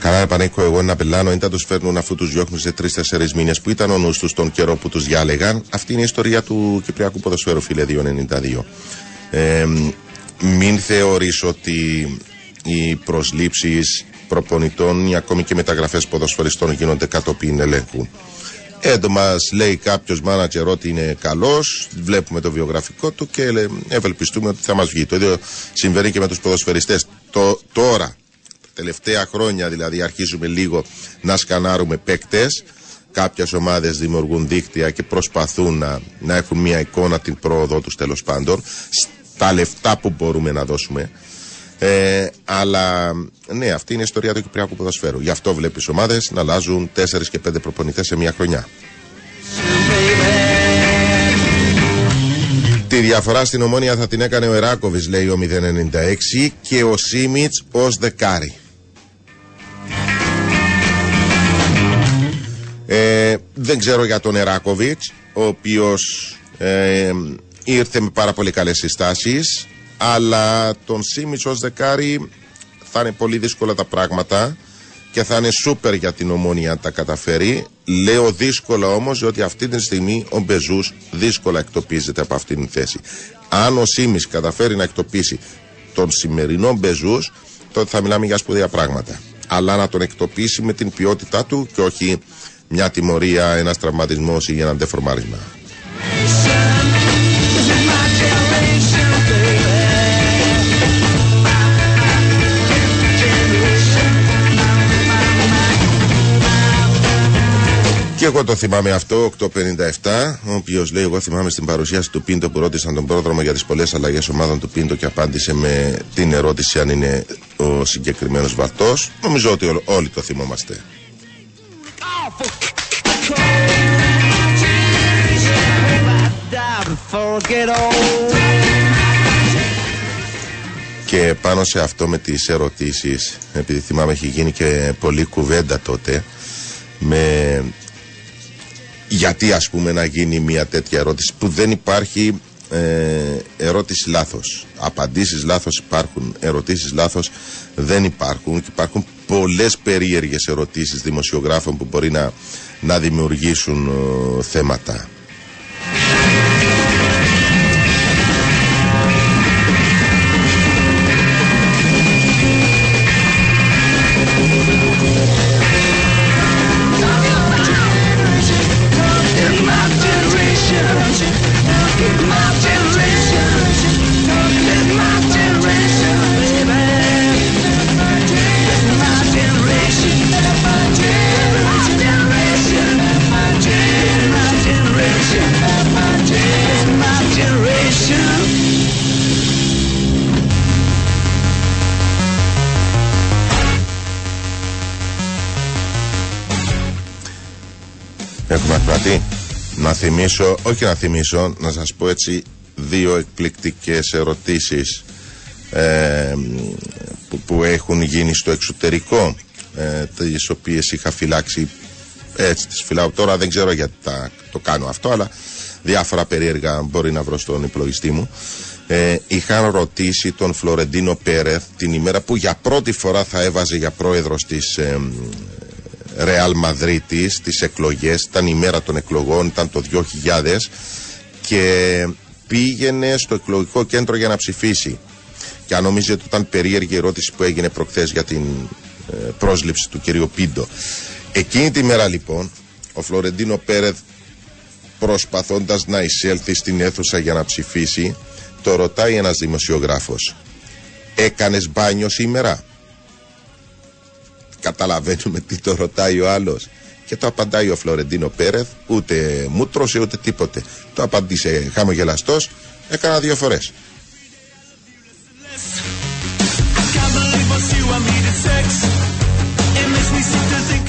Καλά, επανέκω εγώ ένα πελάνο, δεν τους φέρνουν αφού τους διώχνουν σε τρει-τέσσερι μήνες που ήταν ο νους τους τον καιρό που τους διάλεγαν. Αυτή είναι η ιστορία του Κυπριακού Ποδοσφαίρου, φίλε 292. Ε, μην θεωρείς ότι οι προσλήψεις προπονητών ή ακόμη και μεταγραφές ποδοσφαιριστών γίνονται κατόπιν ελέγχου. Έντο μα λέει κάποιος μάνατζερ ότι είναι καλός, βλέπουμε το βιογραφικό του και ευελπιστούμε ότι θα μας βγει. Το ίδιο συμβαίνει και με τους ποδοσφαιριστές. Το, τώρα, τα τελευταία χρόνια δηλαδή, αρχίζουμε λίγο να σκανάρουμε παίκτες. Κάποιες ομάδες δημιουργούν δίκτυα και προσπαθούν να, να έχουν μια εικόνα την πρόοδο τους τέλος πάντων τα λεφτά που μπορούμε να δώσουμε. Ε, αλλά ναι, αυτή είναι η ιστορία του Κυπριακού ποδοσφαίρου. Γι' αυτό βλέπεις ομάδες να αλλάζουν 4 και 5 προπονητές σε μια χρονιά. Τη διαφορά στην ομόνια θα την έκανε ο Εράκοβης, λέει ο 096, και ο Σίμιτς ως δεκάρι. Ε, δεν ξέρω για τον Εράκοβιτς, ο οποίος ε, ήρθε με πάρα πολύ καλές συστάσεις αλλά τον Σίμιτς ως δεκάρι θα είναι πολύ δύσκολα τα πράγματα και θα είναι σούπερ για την ομόνια αν τα καταφέρει. Λέω δύσκολα όμως διότι αυτή τη στιγμή ο Μπεζούς δύσκολα εκτοπίζεται από αυτήν την θέση. Αν ο Σίμις καταφέρει να εκτοπίσει τον σημερινό Μπεζούς τότε θα μιλάμε για σπουδαία πράγματα. Αλλά να τον εκτοπίσει με την ποιότητά του και όχι μια τιμωρία, ένας τραυματισμός ή ένα δεφορμάρισμα. Και εγώ το θυμάμαι αυτό, 857, ο οποίος λέει: Εγώ θυμάμαι στην παρουσίαση του Πίντο που ρώτησαν τον πρόδρομο για τις πολλές αλλαγές ομάδων του Πίντο και απάντησε με την ερώτηση αν είναι ο συγκεκριμένος βαρτό. Νομίζω ότι όλοι το θυμόμαστε. Και πάνω σε αυτό με τις ερωτήσεις, επειδή θυμάμαι έχει γίνει και πολλή κουβέντα τότε, με γιατί ας πούμε να γίνει μια τέτοια ερώτηση που δεν υπάρχει ε, ερώτηση λάθος. Απαντήσεις λάθος υπάρχουν, ερωτήσεις λάθος δεν υπάρχουν και υπάρχουν πολλές περίεργες ερωτήσεις δημοσιογράφων που μπορεί να, να δημιουργήσουν ε, θέματα. Έχουμε ακροατή. Να θυμίσω, όχι να θυμίσω, να σας πω έτσι δύο εκπληκτικές ερωτήσεις ε, που, που έχουν γίνει στο εξωτερικό ε, τις οποίες είχα φυλάξει έτσι τις φυλάω τώρα δεν ξέρω γιατί τα, το κάνω αυτό αλλά διάφορα περίεργα μπορεί να βρω στον υπολογιστή μου ε, είχαν ρωτήσει τον Φλωρεντίνο Πέρεθ την ημέρα που για πρώτη φορά θα έβαζε για πρόεδρος της ε, Ρεάλ Μαδρίτης τις εκλογές, ήταν η μέρα των εκλογών, ήταν το 2000 και πήγαινε στο εκλογικό κέντρο για να ψηφίσει. Και αν νομίζετε ότι ήταν περίεργη η ερώτηση που έγινε προχθές για την ε, πρόσληψη του κυρίου Πίντο. Εκείνη τη μέρα λοιπόν ο Φλωρεντίνο Πέρεθ προσπαθώντας να εισέλθει στην αίθουσα για να ψηφίσει το ρωτάει ένας δημοσιογράφος έκανες μπάνιο σήμερα; Καταλαβαίνουμε τι το ρωτάει ο άλλος. Και το απαντάει ο Φλωρεντίνο Πέρεθ ούτε μούτρωσε ούτε τίποτε. Το απαντήσε χαμογελαστός έκανα δύο φορές.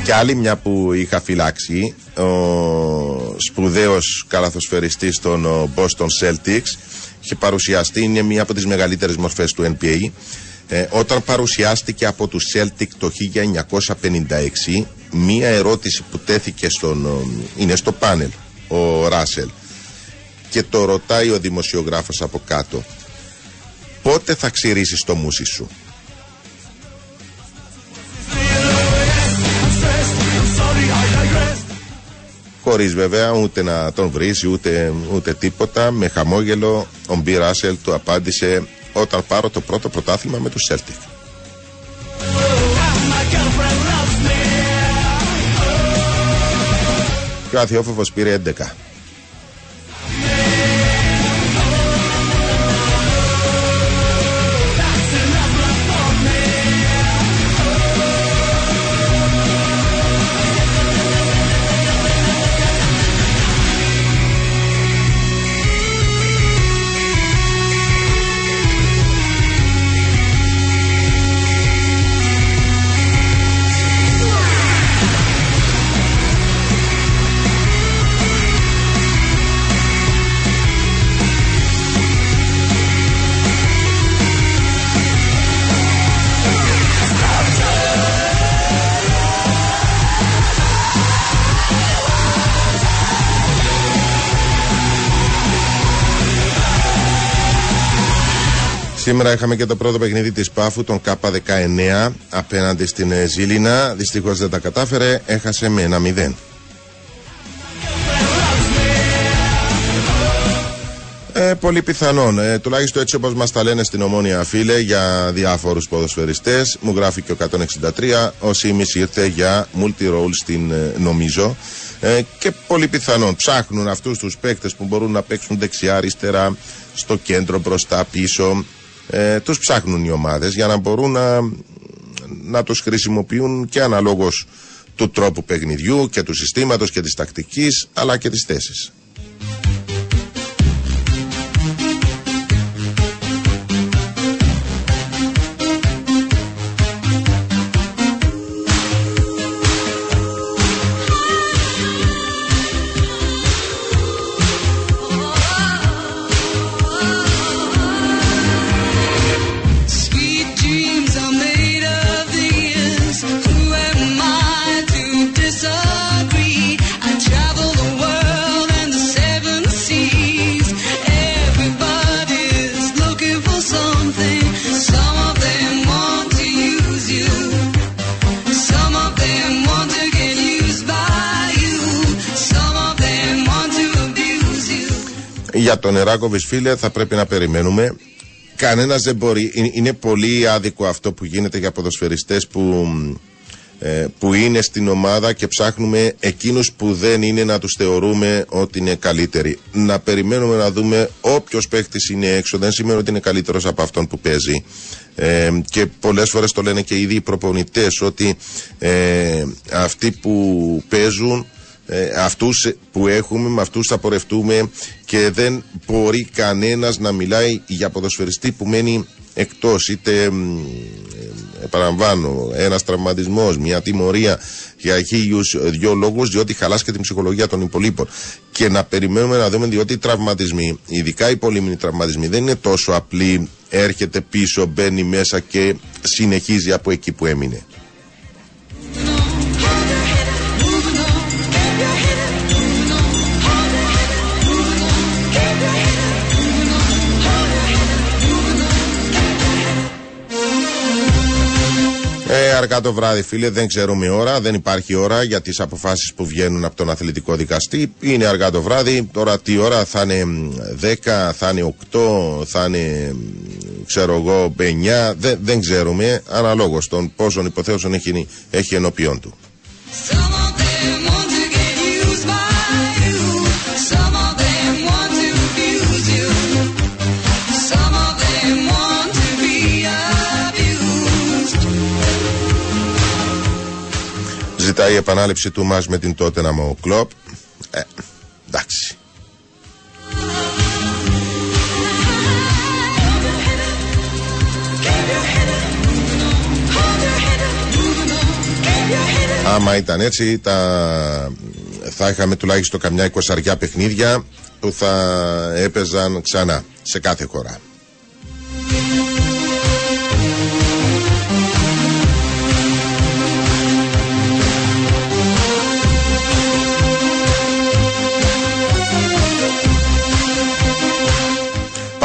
Και άλλη μια που είχα φυλάξει, ο σπουδαίος καλαθοσφαιριστής των ο, Boston Celtics είχε παρουσιαστεί, είναι μια από τις μεγαλύτερες μορφές του NBA. Ε, όταν παρουσιάστηκε από τους Celtic το 1956, μία ερώτηση που τέθηκε στον, ο, είναι στο πάνελ, ο Ράσελ, και το ρωτάει ο δημοσιογράφος από κάτω, πότε θα ξυρίσεις το μουσι σου; Χωρίς βέβαια ούτε να τον βρίσει ούτε, ούτε τίποτα με χαμόγελο ο Μπι Ράσελ του απάντησε όταν πάρω το πρώτο πρωτάθλημα με τους Celtic. Και ο Αθιόφοβος πήρε 11. Σήμερα είχαμε και το πρώτο παιχνίδι της Πάφου, τον K19 απέναντι στην ε, Ζήλινα. Δυστυχώς δεν τα κατάφερε, έχασε με ένα 0. Ε, πολύ πιθανόν. Ε, τουλάχιστον έτσι όπως μας τα λένε στην Ομόνια Φίλε για διάφορους ποδοσφαιριστές. Μου γράφει και ο 163. Ο Σίμις ήρθε για multi-role στην ε, νομίζω. Ε, και πολύ πιθανόν ψάχνουν αυτούς τους παίκτες που μπορούν να παίξουν δεξιά, αριστερά, στο κέντρο, μπροστά, πίσω ε, τους ψάχνουν οι ομάδες για να μπορούν να, να τους χρησιμοποιούν και αναλόγως του τρόπου παιχνιδιού και του συστήματος και της τακτικής αλλά και της θέσης. Για τον Εράκοβης φίλε θα πρέπει να περιμένουμε. Κανένας δεν μπορεί. Είναι, είναι πολύ άδικο αυτό που γίνεται για ποδοσφαιριστές που, ε, που είναι στην ομάδα και ψάχνουμε εκείνους που δεν είναι να τους θεωρούμε ότι είναι καλύτεροι. Να περιμένουμε να δούμε όποιος παίχτης είναι έξω δεν σημαίνει ότι είναι καλύτερος από αυτόν που παίζει. Ε, και πολλές φορές το λένε και ήδη οι προπονητές ότι ε, αυτοί που παίζουν ε, αυτούς που έχουμε, με αυτούς θα πορευτούμε και δεν μπορεί κανένας να μιλάει για ποδοσφαιριστή που μένει εκτός είτε μ, επαναλαμβάνω, ένας τραυματισμός, μια τιμωρία για χίλιους δυο λόγους, διότι χαλάσει και την ψυχολογία των υπολείπων. Και να περιμένουμε να δούμε, διότι οι τραυματισμοί, ειδικά οι πολύμηνοι τραυματισμοί, δεν είναι τόσο απλοί. Έρχεται πίσω, μπαίνει μέσα και συνεχίζει από εκεί που έμεινε. Ε, αργά το βράδυ, φίλε, δεν ξέρουμε ώρα, δεν υπάρχει ώρα για τις αποφάσεις που βγαίνουν από τον αθλητικό δικαστή. Είναι αργά το βράδυ, τώρα τι ώρα θα είναι μ, 10, θα είναι 8, θα είναι, μ, ξέρω εγώ, 9, δεν, δεν ξέρουμε, αναλόγως των πόσων υποθέσεων έχει, έχει ενώπιον του. Ζητάει η επανάληψη του μας με την τότε ο Κλόπ. Ε, εντάξει. Άμα ήταν έτσι, τα... θα είχαμε τουλάχιστον καμιά εικοσαριά παιχνίδια που θα έπαιζαν ξανά σε κάθε χώρα.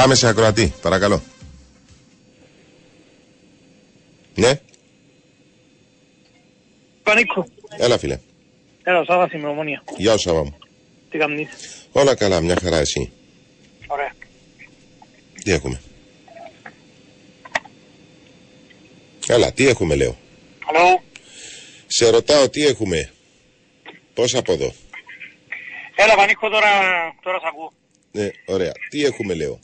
Πάμε σε ακροατή, παρακαλώ. Ναι, Πανίκο. έλα φίλε. Έλα, ο Σάββας είμαι ομόνια. Γεια σου Σάβα μου. Τι καμνείς. Όλα καλά, μια χαρά εσύ. Ωραία. Τι έχουμε; Καλά, τι έχουμε λέω; Hello; Σε ρωτάω τι έχουμε; Πώς από εδώ; Έλα, Πανίκο, τώρα, τώρα σ' ακούω. Ναι, ωραία. Τι έχουμε λέω;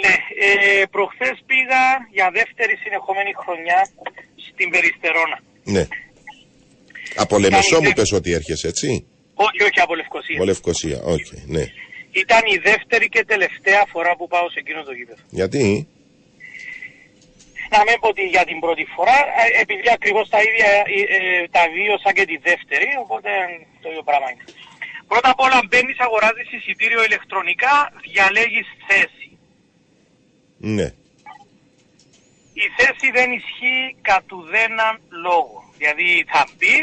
Ναι, ε, προχθές πήγα για δεύτερη συνεχόμενη χρονιά στην Περιστερώνα. Ναι. Από Λεμεσό μου πες ότι έρχεσαι, έτσι; Όχι, όχι, από Λευκοσία. Από Λευκοσία, οκ, ναι. Ήταν η δεύτερη και τελευταία φορά που πάω σε εκείνο το γήπεδο. Γιατί; Να μην πω ότι για την πρώτη φορά, ε, επειδή ακριβώς τα ίδια ε, ε, τα βίωσα και τη δεύτερη, οπότε το ίδιο πράγμα είναι. Πρώτα απ' όλα μπαίνεις, αγοράζεις εισιτήριο ηλεκτρονικά, διαλέγεις θέση. Ναι. Η θέση δεν ισχύει κατ' ουδέναν λόγο. Δηλαδή θα μπει,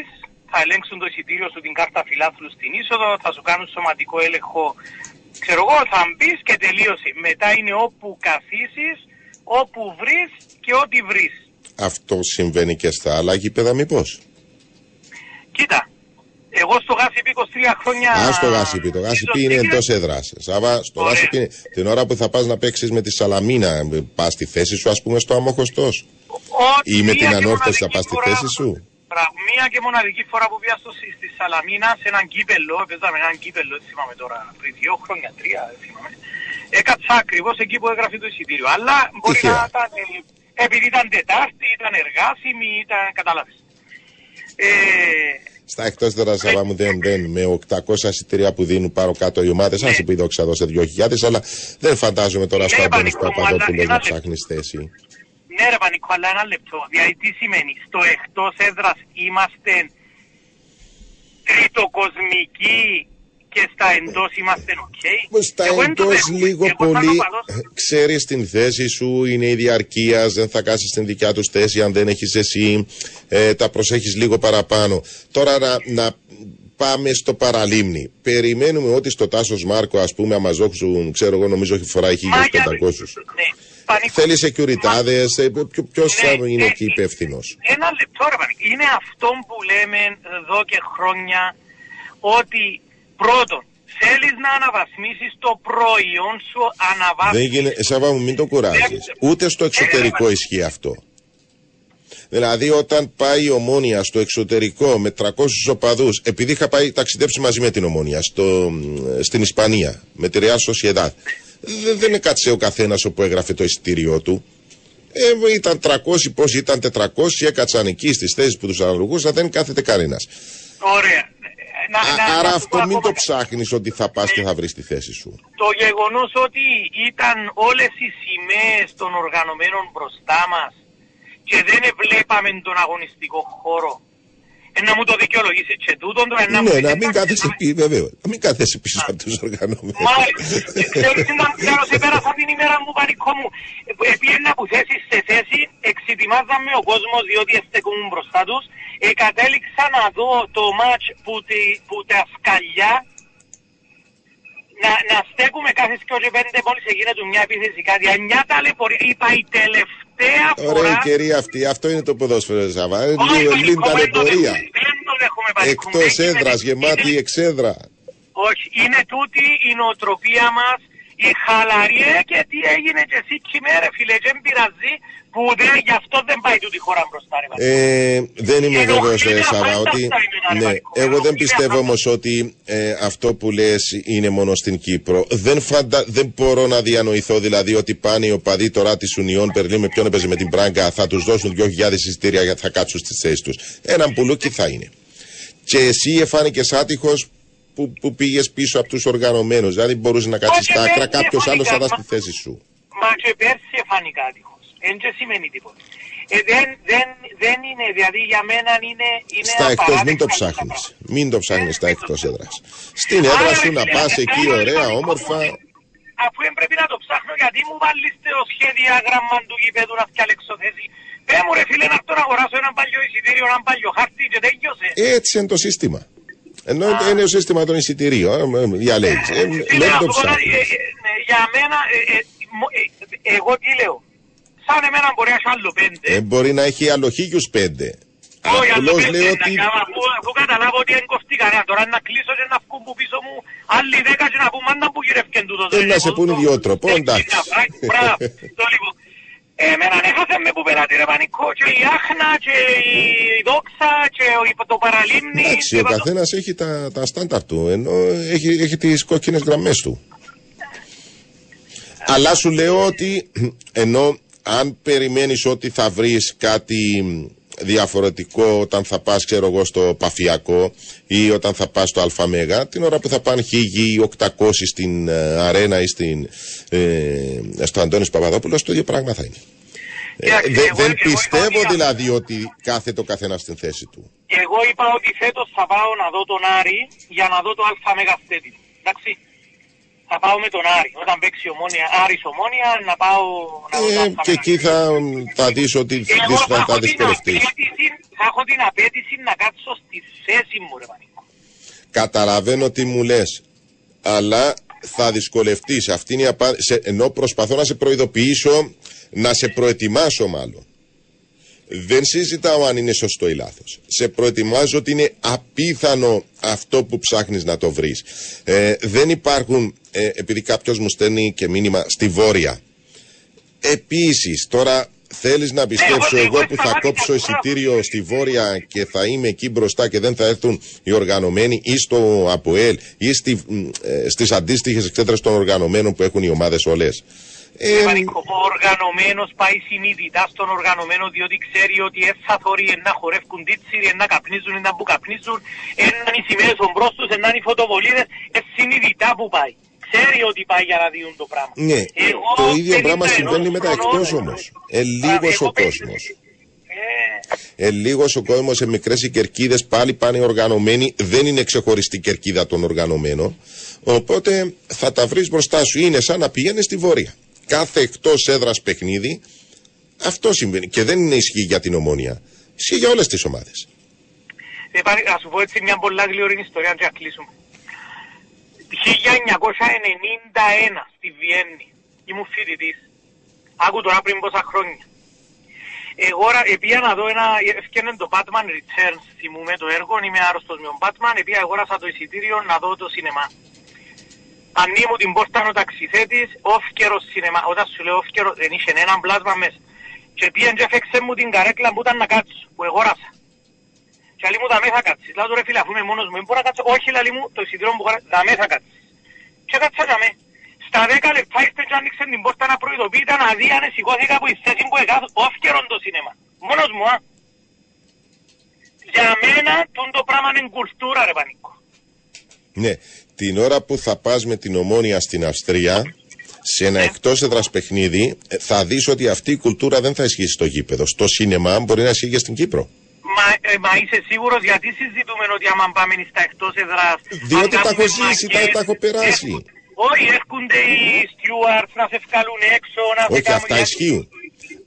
θα ελέγξουν το εισιτήριο σου την κάρτα φιλάθλου στην είσοδο, θα σου κάνουν σωματικό έλεγχο. Ξέρω εγώ, θα μπεις και τελείωσε. Μετά είναι όπου καθίσεις, όπου βρεις και ό,τι βρεις. Αυτό συμβαίνει και στα άλλα γήπεδα μήπως; Κοίτα, εγώ στο Γάσιπι 23 χρόνια... Α, στο Γάσιπι. Το Γάσιπι είναι εντός έδρας. Σάβα, στο Ωραία. Γάσιπι είναι την ώρα που θα πας να παίξεις με τη Σαλαμίνα, πας στη θέση σου, ας πούμε, στο Αμόχωστό. Ό,τι Ή με την μία και ανόρθωση θα μοναδική πας στη φορά- θέση σου. Μπράβο, Μία και μοναδική φορά που πήγα στο, στη Σαλαμίνα σε έναν κύπελο, παίζαμε έναν κύπελο, δεν θυμάμαι τώρα, πριν δύο χρόνια, τρία, δεν θυμάμαι. Έκατσα ακριβώς εκεί που έγραφε το εισιτήριο. Αλλά μπορεί Τυχαία. να ήταν, ε, επειδή ήταν Τετάρτη, ήταν εργάσιμη, ήταν, κατάλαβες. Ε, Στα εκτός τώρα, Σάβα μου, δεν, δεν, με 800 εισιτήρια που δίνουν πάνω κάτω οι ομάδες. Ναι. Αν σου πει δόξα δώσε 2.000, αλλά δεν φαντάζομαι τώρα Ναι, στο Αντώνη Πανικό μου, Παπαδόπουλος αλλά να ένα ψάχνεις θέση. ναι ρε Πανικό, αλλά ένα λεπτό. Δηλαδή τι σημαίνει, στο εκτός έδρας είμαστε τριτοκοσμικοί και στα εντός είμαστε οκ. Στα Εγώ δεν το εντός δέχομαι. λίγο Εγώ σαν πολύ οπαδός- ξέρεις την θέση σου, είναι η διαρκεία, δεν θα κάσει στην δικιά τους θέση αν δεν έχεις εσύ, ε, τα προσέχεις λίγο παραπάνω. Τώρα να, να πάμε στο παραλίμνη. Περιμένουμε ότι στο Τάσος Μάρκο, ας πούμε, άμα ζώξουν, ξέρω εγώ, νομίζω έχει φοράει 1500. Μα για- Ναι, Πανικό. Θέλει securityάδε, ποιο θα Ναι, είναι ναι, εκεί υπεύθυνος; Ένα λεπτό ρε Πανικό. Είναι αυτό που λέμε εδώ και χρόνια ότι πρώτον θέλεις να αναβαθμίσεις το προϊόν σου Δεν αναβάθμιση. γίνεται, Σάβα μου, μην το κουράζεις. Ούτε στο εξωτερικό ισχύει αυτό. Δηλαδή, όταν πάει η ομόνια στο εξωτερικό με 300 οπαδούς, επειδή είχα πάει ταξιδέψει μαζί με την ομόνια στο, στην Ισπανία, με τη Real Sociedad, δεν, δεν έκατσε ο καθένας όπου έγραφε το εισιτήριό του. Ε, ήταν 300, πόσοι ήταν 400, έκατσαν εκεί στις θέσεις που τους αναλογούσαν, δεν κάθεται κανένας. Ωραία. Να, να, Άρα να σου αυτό πω μην ακόμα το ψάχνεις ότι θα πας και θα βρεις τη θέση σου. το γεγονός ότι ήταν όλες οι σημαίες των οργανωμένων μπροστά μας και δεν βλέπαμε τον αγωνιστικό χώρο. Ε, να μου το δικαιολογήσει και τούτον το ένα Ναι, να μην κάθεσαι πίσω, βέβαια. Να μην κάθεσαι πίσω από τους οργανωμένους. Μάλιστα. Ξέρεις τι ήταν τέλος, επέρασα την ημέρα μου πανικό μου. Ε, Επίεννα από θέση σε θέση, εξετοιμάζαμε ο κόσμος διότι εστεκούν μπροστά τους. Ε, κατέληξα να δω το μάτς που, τη, που τα σκαλιά να, να στέκουμε κάθε και πέντε μόλις έγινε του μια επίθεση κάτι. Ανιά ταλαιπωρία. Είπα η τελευταία φορά... Ωραία η κυρία αυτή, αυτό είναι το ποδόσφαιρο Σαββά. Όχι, Λίγο όχι, λίγη όχι, ταλαιπωρία. Δεν τον έχουμε πανικό. Εκτός έδρας, γεμάτη εξέδρα. Όχι, είναι τούτη η νοοτροπία μας, η χαλαρή ε, και τι έγινε και εσύ κυμέρε φίλε, δεν πειραζεί που δεν, γι' αυτό δεν πάει τούτη η χώρα μπροστά ρε Βανίκο. Ε, δεν είμαι Ενοχλεί βέβαιος, να Σαββά, φαντάστα ότι. είναι ένα Ναι, ρημαντικό. εγώ δεν Ενοχλεί πιστεύω να όμως ότι ε, αυτό που λες είναι μόνο στην Κύπρο. Δεν, φαντα... δεν μπορώ να διανοηθώ δηλαδή ότι πάνε οι οπαδοί τώρα της Ουνιών Περλίν με ποιον έπαιζε με την Πράγκα, θα τους δώσουν 2.000 εισιτήρια γιατί θα κάτσουν στις θέσεις τους. Έναν πουλούκι θα είναι. Και εσύ εφάνηκες άτυχος που, που πήγες πίσω από τους οργανωμένους. Δηλαδή μπορούσες να κάτσεις Όχι, στα άκρα, δεν κάποιος άλλος θα εφάνηκα, ήταν μα- στη θέση σου. Μα και πέρσι εφάνηκα άτυχος. Εν και σημαίνει τίποτα. Ε, δεν, δεν, δεν είναι, δηλαδή για μένα είναι, είναι Στα εκτό μην το απαράδεκτα αυτά τα ψάχνει. πράγματα. Μην το ψάχνει στα εκτό έδρα. Στην έδρα Άρα, σου να φίλε, πα ε, εκεί θέλω ωραία, να όμορφα. Αφού δεν πρέπει να το ψάχνω, γιατί μου βάλεις το σχεδιάγραμμα του γηπέδου να φτιαλέξω θέση. Πέ μου ρε φίλε να έρθω να αγοράσω ένα παλιό εισιτήριο, ένα παλιό χάρτη και τέλειωσε. Έτσι είναι το σύστημα. Ενώ είναι το σύστημα των εισιτηρίων, ε, ε, διαλέγεις. Ε, Φίλε, Δεν να το σου πω κάτι, ψάχνεις. ε, ε, ναι, Για μένα, ε, ε, μο- ε, εγώ τι λέω. Σαν εμένα μπορεί να έχει άλλο πέντε. Ε, μπορεί να έχει αλλοχίγιους πέντε. Όχι, άλλο Απλώς πέντε λέω να ότι κάνω, αφού, αφού καταλάβω ότι δεν κοφτεί κανένα. Τώρα να κλείσω και να βγουν που πίσω μου άλλοι δέκα και να πούμε μάντα που γυρεύκεν τούτο. Ε, να σε πούνε δυο τρόπο, εντάξει. Μπράβο, το λοιπόν. Ε, Εμένα έχασε με που πελάτη ρε Πανικό και η Άχνα και η Δόξα και ο- το Παραλίμνη. εντάξει, και ο παντού. καθένας έχει τα, τα στάνταρ του, ενώ έχει, έχει τις κόκκινες γραμμές του. Αλλά σου λέω ότι ενώ αν περιμένεις ότι θα βρεις κάτι διαφορετικό όταν θα πας ξέρω εγώ στο Παφιακό ή όταν θα πας στο Αλφαμέγα την ώρα που θα πάνε χίλιοι ή 800 στην ε, Αρένα ή στην, ε, στο Αντώνης Παπαδόπουλος το ίδιο πράγμα θα είναι. Ε, Κοίταξε, δε- εγώ- δεν εγώ πιστεύω είπα ότι- δηλαδή ότι κάθεται ο καθένας στην θέση του. Εγώ είπα ότι φέτος θα πάω να δω τον Άρη για να δω το Αλφα Μεγαστέτη. Εντάξει. Θα πάω με τον Άρη. Όταν παίξει ομόνια, Άρης ομόνια, να πάω να δω το Ε, Αλφα και εκεί θα, θα δεις ότι Εγώ δύσκολα θα θα έχω, την δυσκολευτείς. απέτηση, θα έχω την απέτηση να κάτσω στη θέση μου, ρε Πανικό. Καταλαβαίνω τι μου λες, αλλά θα δυσκολευτείς. Αυτή είναι η απα... σε... Ενώ προσπαθώ να σε προειδοποιήσω, να σε προετοιμάσω μάλλον. Δεν συζητάω αν είναι σωστό ή λάθος. Σε προετοιμάζω ότι είναι απίθανο αυτό που ψάχνεις να το βρεις. Ε, δεν υπάρχουν, ε, επειδή κάποιος μου στέλνει και μήνυμα στη Βόρεια. Επίσης, τώρα θέλεις να πιστέψω εγώ- εγώ εγώ που θα σταμάτησα κόψω τώρα. εισιτήριο στη Βόρεια και θα είμαι εκεί μπροστά και δεν θα έρθουν οι οργανωμένοι ή στο ΑΠΟΕΛ ή στη, μ, ε, στις αντίστοιχες εξέδρες των οργανωμένων που έχουν οι ομάδες όλες. Ε, Ρε Πανικό, ο οργανωμένος πάει συνειδητά στον οργανωμένο διότι ξέρει ότι δεν θα θωρεί να χορεύκουν τίτσιροι, να καπνίζουν, να που καπνίζουν, έναν οι σημαίες μπρος τους, έναν οι φωτοβολίδες, ε, συνειδητά που πάει. Ξέρει ότι πάει για να δίνουν το πράγμα. ναι, Εγώ το ίδιο 51 πράγμα συμβαίνει με τα χρονών, εκτός όμως. Ε, λίγος εγώ ο 50 κόσμος. Ε, Ε, λίγος ο κόσμος σε μικρές οι κερκίδες πάλι πάνε οργανωμένοι. Δεν είναι ξεχωριστή κερκίδα των οργανωμένων. Οπότε θα τα βρεις μπροστά σου. Είναι σαν να πηγαίνεις στη Βόρεια. Κάθε εκτός έδρας παιχνίδι αυτό συμβαίνει. Και δεν είναι ισχύει για την ομόνια. Ισχύει για όλες τις ομάδες. Ε, πάλι, να σου πω έτσι μια πολλά γλυόρινη ιστορία και να κλείσουμε. 1991 στη Βιέννη ήμουν φοιτητής. Άκου τώρα πριν πόσα χρόνια. Εγώ ρα- επία να δω ένα, ευκαιρνε το Batman Returns, θυμούμαι το έργο, είμαι άρρωστος με τον Batman, επία αγόρασα το εισιτήριο να δω το σινεμά. Ανοίγει μου την πόρτα ο ταξιθέτης, όφκερο σινεμά. Όταν σου λέω όφκερο, δεν είχε έναν πλάσμα μέσα. Και πήγαινε και έφεξε μου την καρέκλα που ήταν να κάτσω, που εγόρασα. Και άλλη μου δαμέ θα κάτσεις. Λέω του ρε φίλε αφού είμαι μόνος μου, δεν μπορώ να κάτσω. Όχι λαλή μου, το εισιτήριο μου χωρά, δαμέ θα κάτσεις. Και κάτσα δαμέ. Στα 10 λεπτά ήρθε και άνοιξε την πόρτα να προειδοποιεί, ήταν αδίανε, σηκώθηκα από η θέση που έκαθω, όφκερον το σινέμα. Μόνος μου, α. Για μένα, τούν το πράγμα είναι κουλτούρα ρε πανίκο. Ναι, την ώρα που θα πας με την ομόνια στην Αυστρία, σε ένα εκτός έδρας παιχνίδι ε, θα δεις ότι αυτή η κουλτούρα δεν θα ισχύσει στο γήπεδο. Στο σίνεμα μπορεί να ισχύει και στην Κύπρο. Μα, ε, μα είσαι σίγουρος γιατί συζητούμε ότι άμα πάμε στα εκτός εδράς... Διότι αν τα έχω κάνουμε ζήσει, τα, μαγκές, τα έχω περάσει. έρχονται- Όχι, έρχονται οι stewards να σε βγάλουν έξω, να σε Όχι, κάνουν... αυτά γιατί- ισχύουν.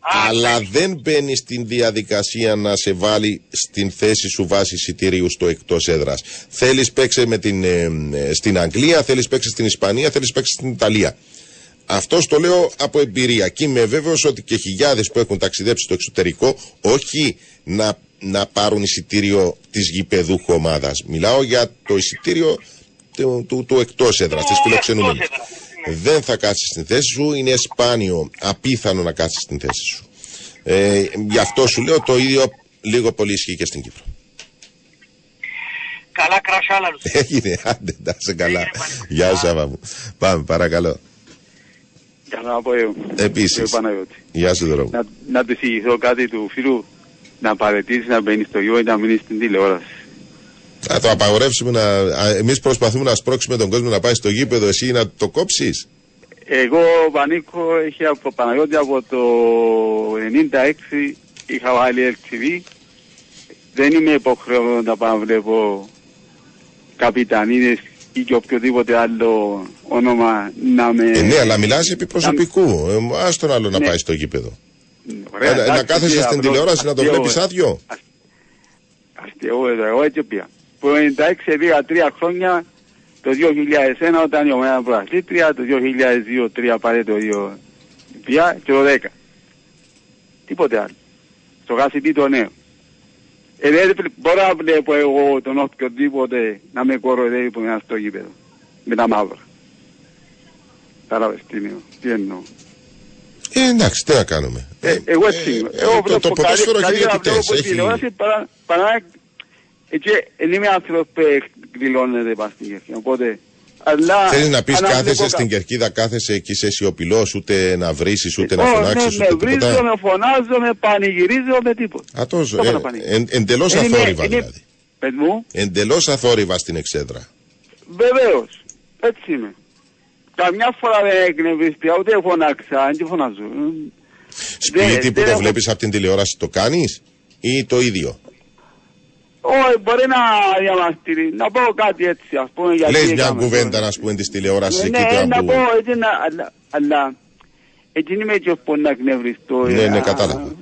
Α, Αλλά ναι. δεν μπαίνει στην διαδικασία να σε βάλει στην θέση σου βάση εισιτηρίου στο εκτός έδρας. Θέλεις παίξε με την, ε, ε, στην Αγγλία, θέλεις παίξε στην Ισπανία, θέλεις παίξε στην Ιταλία. Αυτός το λέω από εμπειρία και είμαι βέβαιος ότι και χιλιάδες που έχουν ταξιδέψει στο εξωτερικό, όχι να, να πάρουν εισιτήριο της γηπεδούχου ομάδα. Μιλάω για το εισιτήριο του, του, του εκτός έδρας, της φιλοξενούμενης. Εκτός έδρας, ναι. Δεν θα κάτσει στην θέση σου, είναι σπάνιο, απίθανο να κάτσει στην θέση σου. Ε, γι' αυτό σου λέω το ίδιο λίγο πολύ ισχύει και στην Κύπρο. Καλά κρασάλα τους. Έγινε, άντε, να είσαι καλά. Έγινε, Παναγιώτη. Γεια σου, Άβα μου. Πάμε, παρακαλώ. Καλά από εγώ. Επίσης. Κύριε Παναγιώτη. Γεια σου, δρόμο. Να, να τους εξηγηθώ κάτι του φίλου να παρετήσεις να μπαίνεις στο γιο ή να μείνεις στην τηλεόραση. Θα το απαγορεύσουμε να. Εμείς προσπαθούμε να σπρώξουμε τον κόσμο να πάει στο γήπεδο, εσύ να το κόψεις; Εγώ Πανίκο έχει από Παναγιώτη από το 96 είχα βάλει LTV. Δεν είμαι υποχρεωμένος να πάω να βλέπω καπιτανίδες ή και οποιοδήποτε άλλο όνομα να με... Ε, ναι, αλλά μιλάς επί προσωπικού. Ε, Α τον άλλο να Ναι. πάει στο γήπεδο. Ωραία, Ε, να εντάξει, κάθεσαι κύριε, στην απλώς τηλεόραση να το αστείο, βλέπεις ε. άδειο. Αστείο εδώ, εγώ έτσι πήγα. Που το 96 πήγα τρία χρόνια, το 2001 όταν η ομάδα προαθλήτρια, το 2002-2003 πάρε το ίδιο πια και το 10. Τίποτε άλλο. Στο γάσιπι το νέο. Ε, δεν πλη- μπορώ να βλέπω εγώ τον οποιοδήποτε να με κοροϊδεύει που είναι στο γήπεδο. Με τα μαύρα. Κατάλαβες τι εννοώ. Τι εννοώ. Ε, εντάξει, τι να κάνουμε. Ε, εγώ έτσι είμαι. ε, Εγώ το- βλέπω το ποδόσφαιρο έχει καλύτερα διαιτητές, βλέπω έχει- τηλεόραση παρά- παρά- Έτσι, δεν είμαι άνθρωπος που εκδηλώνεται πάνω στην κερκίδα. Οπότε, αλλά... Θέλεις να πεις αν κάθεσαι βλέπω στην κα- κερκίδα, κάθεσαι εκεί σε αισιοπηλός, ούτε να βρίσει, ούτε να Ω, φωνάξεις, ναι, ούτε με βρίζω, τίποτα; με φωνάζω, με πανηγυρίζω, με τίποτα. Α, τόσο. Το Ε, έκανα πανηγύρι. εν, Εντελώς Είναι- αθόρυβα είναι- δηλαδή. Πες μου, Εντελώς αθόρυβα στην εξέδρα. βεβαίως. Έτσι είμαι. Καμιά φορά δεν εκνευρίστηκα, ούτε φωνάξα, δεν φωνάζω. Σπίτι που δεν το έχω- βλέπεις από την τηλεόραση το κάνεις ή το ίδιο; Όχι, μπορεί να διαμαρτυρεί. Να πω κάτι έτσι, ας πούμε, γιατί... Λες μια έκαμε κουβέντα, τώρα. να πούμε, της τηλεόρασης Ναι, εκεί ναι, τώρα να που. πω έτσι, να, αλλά, αλλά έτσι είμαι και που να εκνευριστώ. Ναι, ε, ναι, α, κατάλαβα.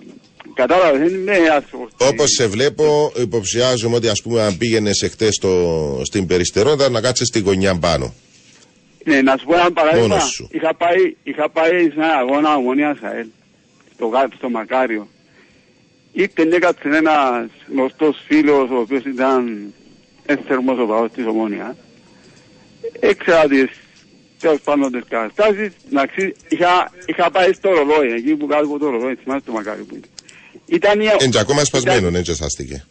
Κατάλαβα, δεν είμαι άνθρωπος. Όπως σε βλέπω, υποψιάζομαι ότι ας πούμε αν πήγαινες εχθές στην περιστερόντα να κάτσε στη γωνιά πάνω. Ναι, να σου πω ένα παράδειγμα. Μόνος σου. Είχα πάει, είχα πάει σε ένα αγώνα ομονίας ΑΕΛ, στο, Γα- στο Μακάριο. Ήρθε έκατσε ένας γνωστός φίλος, ο οποίος ήταν ένθερμος ο παγός της ομόνια. Έξερα τις τέλος πάντων τις καταστάσεις. Να ξύ- είχα, είχα πάει στο ρολόι, εκεί που κάτω από το ρολόι, θυμάσαι το Μακάριο που είναι. Ήταν η, Έντζε ακόμα ήταν- σπασμένο, έτσι σάστηκε.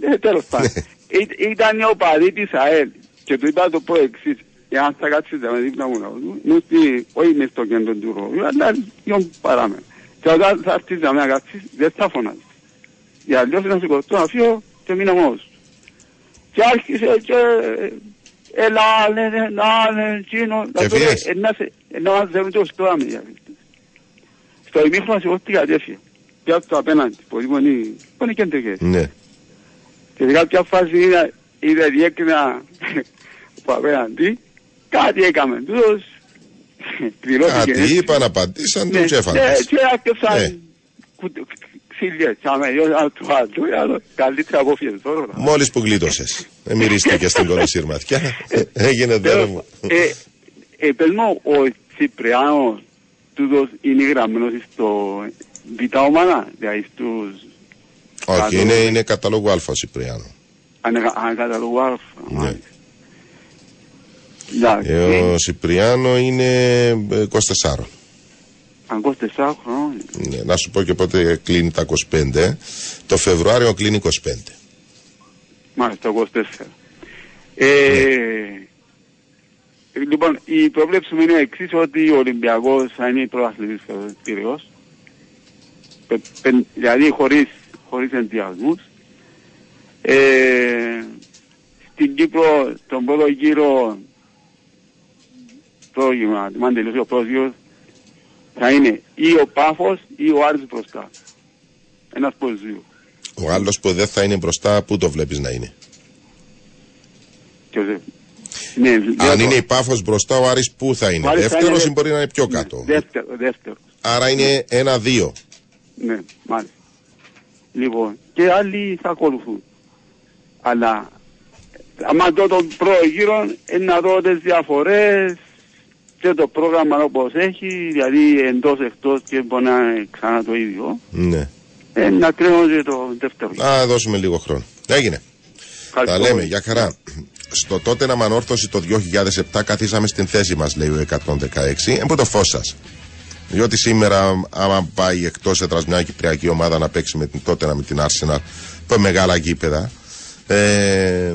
ε, τέλος πάντων. Ή- Ήταν ο παδί της ΑΕΛ και του είπα το πω εξής. Εάν θα κάτσεις με δίπλα μου να δω, νου ότι όχι μες στο κέντρο του ρόλου, αλλά λίγο παράμενα. Και όταν θα έρθεις να με κάτσεις, δεν θα φωνάζεις. Για αλλιώς να σηκωθώ να φύγω και μείνω μόνος. του. Και άρχισε και έλα, λένε, να, λένε, τσίνο. Και να το φύγες. λέει, να σε- να μας δούμε το στρώαμε για αυτό. Στο ημίχρονο σηκώθηκα και έφυγε. Και αυτό απέναντι, που είναι, που είναι κεντρικές. Ναι. Και σε κάποια φάση είδα, είδα διέκρινα από απέναντι, κάτι έκαμε. Τούτος πληρώθηκε. Κάτι είπαν, απαντήσαν, Ναι, του τσέφανε. ναι, Και Ναι. άκουψαν ξύλια, τσάμε, δυο άλλο του άλλου, άλλο, καλύτερα από φύγες τώρα. Μόλις που γλίτωσες. Ε, μυρίστηκε στην κολοσσή ματιά. Έγινε δώρο μου. Ε, ε, πες μου, ο Τσιπριάνος τούτος είναι γραμμένος στο β' ομάδα, δηλαδή στους Όχι, κάτω- είναι, είναι καταλόγου Α ο Σιπριάνο. ανακαταλογού Α. Ναι. Εντάξει. Ε, ο Σιπριάνο είναι ε, 24. Αν 24 χρόνια. Ναι, να σου πω και πότε κλείνει τα 25. Το Φεβρουάριο κλείνει 25. Μάλιστα, 24. Ε, Λοιπόν, η προβλέψη μου είναι εξής ότι ο Ολυμπιακός θα είναι πρωταθλητής Κυριακός. Δηλαδή χωρίς, χωρίς ενδιασμούς. Ε, στην Κύπρο τον πρώτο γύρο πρόγευμα, αν τελειώσει ο πρώτος γύρος, θα είναι ή ο Πάφος ή ο Άρης μπροστά. Ένας από τους δύο. Ο άλλος που δεν θα είναι μπροστά, πού το βλέπεις να είναι; Ποιος είναι. Ναι, Αν λέω είναι το. η πάφος μπροστά, ο Άρης πού θα είναι; Ο Άρης θα Δεύτερος είναι- ή μπορεί να είναι πιο κάτω; Δεύτερο, δεύτερος. Άρα είναι ένα-δύο. Ναι, μάλιστα. Λοιπόν, και άλλοι θα ακολουθούν. Αλλά, άμα δω τον πρώτο γύρο, είναι να δω τις διαφορές και το πρόγραμμα όπως έχει, δηλαδή εντός εκτός και μπορεί να είναι ξανά το ίδιο. Ναι. Ε, να κρίνω και το δεύτερο. γύρο. Να δώσουμε λίγο χρόνο. Έγινε. Τα Ευχαριστώ. λέμε, για χαρά. Στο τότε να ανόρθωση το 2007 καθίσαμε στην θέση μας, λέει ο 116. Εμπό το φως σας. Διότι σήμερα, άμα πάει εκτός έδρας μια κυπριακή ομάδα να παίξει με την τότε με την Arsenal, που μεγάλα γήπεδα, ε,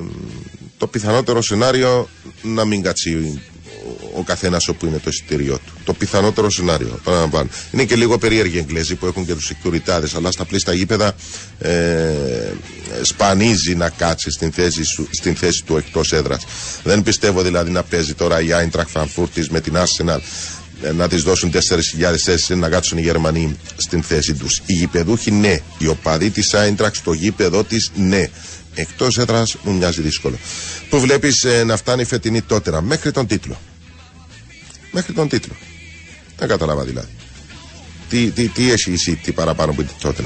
το πιθανότερο σενάριο να μην κάτσει ο, ο καθένας όπου είναι το εισιτήριό του. Το πιθανότερο σενάριο. Παραλαμβάνω. Είναι και λίγο περίεργοι οι Εγγλέζοι που έχουν και τους σεκουριτάδε, αλλά στα πλήστα γήπεδα ε, σπανίζει να κάτσει στην θέση, σου, στην θέση του εκτός έδρας. Δεν πιστεύω δηλαδή να παίζει τώρα η Άιντραχ Φραγκφούρτη με την Arsenal ε, να της δώσουν 4.000 θέσεις να κάτσουν οι Γερμανοί στην θέση τους. Οι γηπεδούχοι ναι. Οι οπαδοί της Άιντραξ στο γήπεδο της ναι. Εκτός έδρας μου μοιάζει δύσκολο. Που βλέπεις να φτάνει η φετινή τότερα μέχρι τον τίτλο. Μέχρι τον τίτλο. Δεν κατάλαβα δηλαδή. Τι, τι, τι έχει η City παραπάνω από την τότε.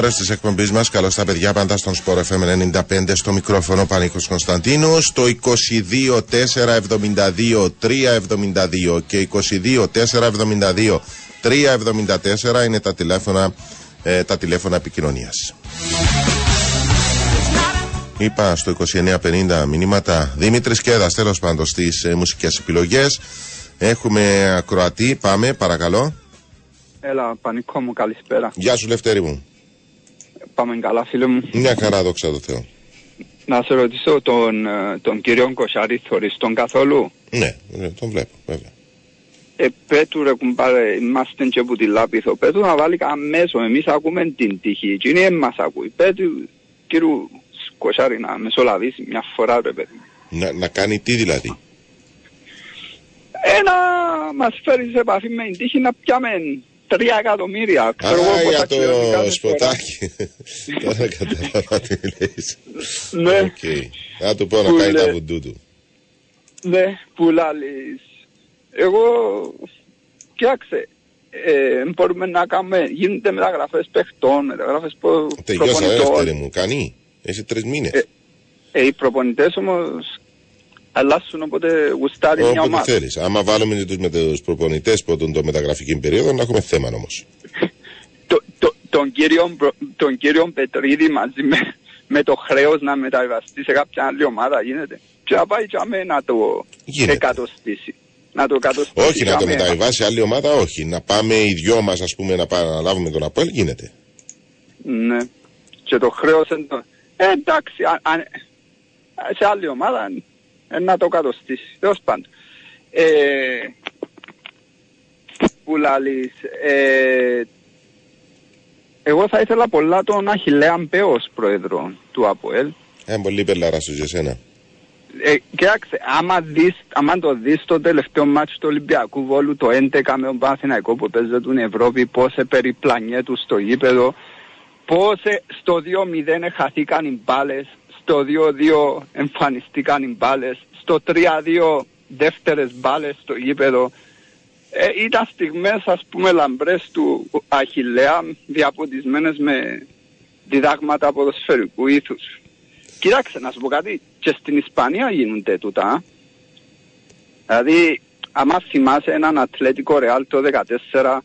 Μέρο της εκπομπής μας. Καλώς τα παιδιά πάντα στον Σπορ FM 95 στο μικρόφωνο Πανίκος Κωνσταντίνους. Στο 22 472 372 και 22 472 374 είναι τα τηλέφωνα, ε, τα τηλέφωνα επικοινωνίας. Είπα στο 2950 μηνύματα Δημήτρη Κέδας, τέλος πάντων στις ε, μουσικές επιλογές. Έχουμε ακροατή, πάμε, παρακαλώ. Έλα, πανικό μου, καλησπέρα. Γεια σου, Λευτέρη μου. Πάμε καλά, φίλε μου. Μια χαρά, δόξα τω Θεώ. Να σε ρωτήσω τον, ε, τον κύριο Κοσάρη, θωρείς τον καθόλου; Ναι, ναι, τον βλέπω, βέβαια. Ε, πέτου ρε κουμπάρε, είμαστε και που τη Λάπιθο. Πέτου να βάλει αμέσω, εμείς ακούμε την τύχη. Εκείνη δεν μας ακούει. Πέτου, κύριου Κοσάρη, να μεσολαβήσει μια φορά, ρε παιδί. Να, να κάνει τι δηλαδή; Ε, να μας φέρει σε επαφή με την τύχη να πιάμε τρία εκατομμύρια. Ξέρω εγώ Α, πόσα για κοινωνικά το δεν σποτάκι. Τώρα κατάλαβα τι λες. Ναι. Οκ. Να του πω να Που κάνει τα λέει- βουντού του. Ναι, που λάλης. Εγώ, κοίταξε, ε, μπορούμε να κάνουμε, γίνονται μεταγραφές παιχτών, μεταγραφές προ- Τελειώσα, προπονητών. δεύτερη μου. Κάνει. Έχει τρεις μήνες. Ε, οι προπονητές όμως αλλάσουν όποτε γουστάρει μια Όποτε ομάδα. θέλεις. Άμα βάλουμε τους με τους προπονητές που έχουν το μεταγραφική περίοδο, να έχουμε θέμα όμως. Το, το, τον, κύριο, Μπρο- τον κύριο Πετρίδη μαζί με, με το χρέος να μεταβαστεί σε κάποια άλλη ομάδα γίνεται. Και να πάει και αμέ να το Γίνεται. εκατοστήσει. Να το εκατοστήσει. Όχι να το και αμέ. μεταβιβάσει άλλη ομάδα, όχι. Να πάμε οι δυο μας, ας πούμε, να πάμε να λάβουμε τον Απόελ, γίνεται. Ναι. Και το χρέος είναι το... Ε, εντάξει, α, α, σε άλλη ομάδα ε, να το κατοστήσεις. Τέλος πάντων. Ε, που λαλείς, ε, εγώ θα ήθελα πολλά τον Αχιλέα Μπέο ως πρόεδρο του ΑΠΟΕΛ. Ε, πολύ πελάρα σου για σένα. Ε, κοίταξε, άμα, δεις, άμα το δεις το τελευταίο μάτσο του Ολυμπιακού Βόλου το 11 με τον Παναθηναϊκό που παίζεται την Ευρώπη, πώς περιπλανιέ τους στο γήπεδο, πώς ε, στο 2-0 χαθήκαν οι μπάλες Στο 2-2 εμφανιστήκαν οι μπάλες. Στο 3-2 δεύτερες μπάλες στο γήπεδο. Ε, ήταν στιγμές ας πούμε λαμπρές του Αχιλέα διαποτισμένες με διδάγματα ποδοσφαιρικού ήθους. Κοίταξε να σου πω κάτι, και στην Ισπανία γίνονται τούτα. Δηλαδή, άμα θυμάσαι έναν Ατλέτικο Ρεάλ το 14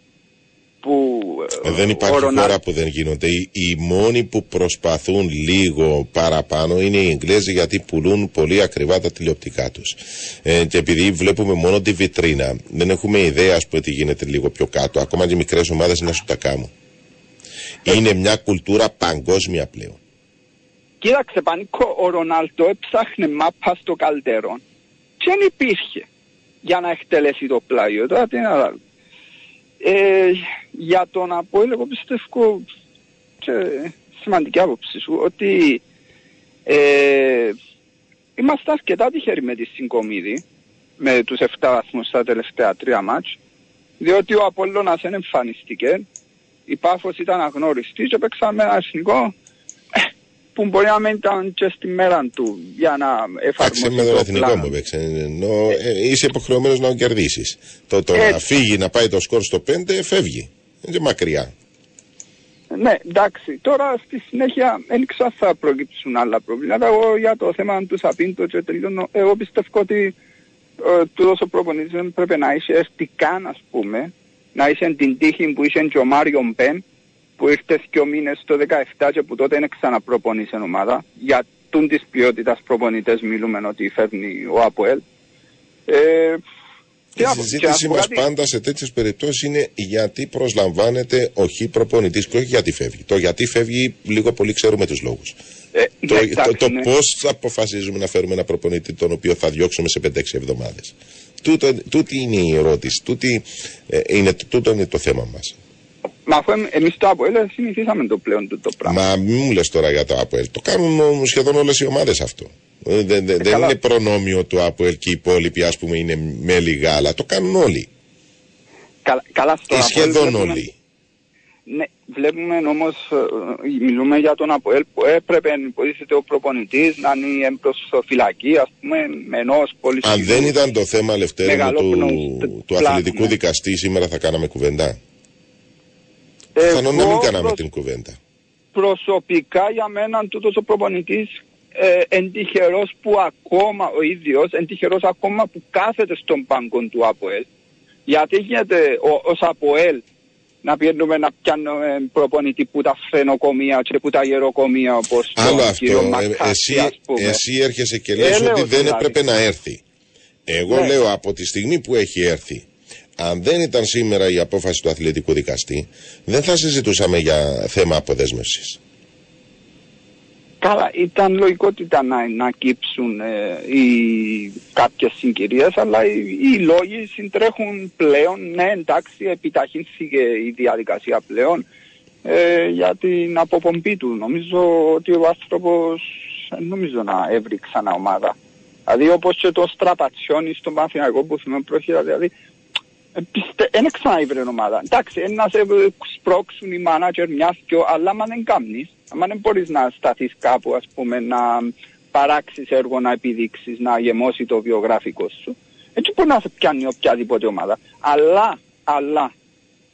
που Ε, δεν υπάρχει ο Ρονάλ- χώρα που δεν γίνονται. Οι, οι μόνοι που προσπαθούν λίγο παραπάνω είναι οι Εγγλέζοι γιατί πουλούν πολύ ακριβά τα τηλεοπτικά τους. Ε, και επειδή βλέπουμε μόνο τη βιτρίνα, δεν έχουμε ιδέα ας πούμε τι γίνεται λίγο πιο κάτω. Ακόμα και μικρές ομάδες να σου τα κάνουν. Είναι μια κουλτούρα παγκόσμια πλέον. Κοίταξε πανικό, ο Ρονάλτο έψαχνε μάπα στο καλτερόν και δεν υπήρχε για να εκτελέσει το πλάγιο; Τώρα τι να λέω. Ε, για τον Αποέλ εγώ πιστεύω και σημαντική άποψη σου ότι ε, είμαστε αρκετά τυχεροί με τη συγκομίδη με τους 7 βαθμούς στα τελευταία τρία μάτς διότι ο Απόλλωνας δεν εμφανιστήκε η Πάφος ήταν αγνώριστης και παίξαμε ένα εθνικό. ε, που μπορεί να μην ήταν και στη μέρα του για να Εντάξει, εφαρμοσει με τον το εθνικό πλάνο. μου έπαιξε. Ενώ ε, είσαι υποχρεωμένος να τον κερδίσεις. Το, το να Έτσι. φύγει να πάει το σκορ στο 5 φεύγει. Είναι και μακριά. Ναι, εντάξει. Τώρα στη συνέχεια δεν ξέρω αν θα προκύψουν άλλα προβλήματα. Εγώ για το θέμα του Σαπίντο και τελειώνω. Εγώ πιστεύω ότι ε, τούτος ο προπονητής δεν πρέπει να είσαι έρθει καν, ας πούμε, να είσαι την τύχη που είσαι και ο Μάριον Μπεν, που ήρθε δύο μήνες το 17 και που τότε δεν ξαναπροπονήσε ομάδα. Για τούν της ποιότητας προπονητές μιλούμε ότι φέρνει ο Αποέλ. Ε, τι Η να πω, και να συζήτησή πω μας κάτι- πάντα σε τέτοιες περιπτώσεις είναι γιατί προσλαμβάνεται ο χ προπονητής και όχι γιατί φεύγει. Το γιατί φεύγει, λίγο πολύ ξέρουμε τους λόγους. Ε, Το, ναι, το, εντάξει, το ναι. πώς αποφασίζουμε να φέρουμε ένα προπονητή τον οποίο θα διώξουμε σε 5-6 εβδομάδες. Τούτο, τούτη είναι η ερώτηση. Τούτη, ε, είναι, τούτο είναι το θέμα μας. Μα αφού εμ- εμείς το Αποέλ συνηθίσαμε το πλέον το, το πράγμα. Μα μην μου λες τώρα για το ΑΠΟΕΛ. Το κάνουν όμως σχεδόν όλες οι ομάδες αυτό. Ε, δεν- δεν- δεν καλά. είναι προνόμιο του ΑΠΟΕΛ και οι υπόλοιποι, ας πούμε, είναι μέλη γάλα. Το κάνουν όλοι. Καλά, καλά στο Ε, Αποέλ σχεδόν βλέπουμε- όλοι. Ναι, βλέπουμε όμως, ε, μιλούμε για τον Αποέλ που έπρεπε, υποτίθεται ο προπονητής να είναι έμπρος στο φυλακή, ας πούμε, με ενός πολύ Αν σκληρού. δεν ήταν το θέμα Λευτέρη μου, Μεγαλόπνοους του, του πλάνου, αθλητικού ναι. δικαστή, σήμερα θα κάναμε κουβέντα. Εγώ Πιθανόν να μην κάναμε προς- την κουβέντα. Προσωπικά για μένα τούτος ο προπονητής ε, εν τυχερός που ακόμα ο ίδιος, εν τυχερός ακόμα που κάθεται στον πάγκο του Αποέλ. Γιατί γίνεται ο, ως Αποέλ να πιένουμε να πιάνουμε προπονητή που τα φαινοκομεία και που τα γεροκομεία όπως Άλλο τον αυτό. κύριο Ε, Μακάτσι, εσύ, ας πούμε. εσύ έρχεσαι και λες Έλεος ότι δεν δηλαδή. έπρεπε να έρθει. Εγώ Ναι. λέω από τη στιγμή που έχει έρθει, αν δεν ήταν σήμερα η απόφαση του αθλητικού δικαστή, δεν θα συζητούσαμε για θέμα αποδέσμευσης. Καλά, ήταν λογικότητα να, να κύψουν ε, οι, κάποιες συγκυρίες, αλλά οι, οι λόγοι συντρέχουν πλέον. Ναι, εντάξει, επιταχύνθηκε η διαδικασία πλέον ε, για την αποπομπή του. Νομίζω ότι ο άνθρωπος δεν νομίζω να έβρει ξανά ομάδα. Δηλαδή όπως και το Στραπατσιόνι στον Παναθηναϊκό που θυμάμαι πρόχειρα, δηλαδή δεν ξαναήβρε ομάδα. Εντάξει, είναι να σε σπρώξουν οι μάνατζερ μια δυο, αλλά άμα δεν κάνεις, άμα δεν μπορείς να σταθείς κάπου, ας πούμε, να παράξεις έργο, να επιδείξεις, να γεμώσει το βιογραφικό σου, έτσι μπορεί να σε πιάνει οποιαδήποτε ομάδα. Αλλά, αλλά,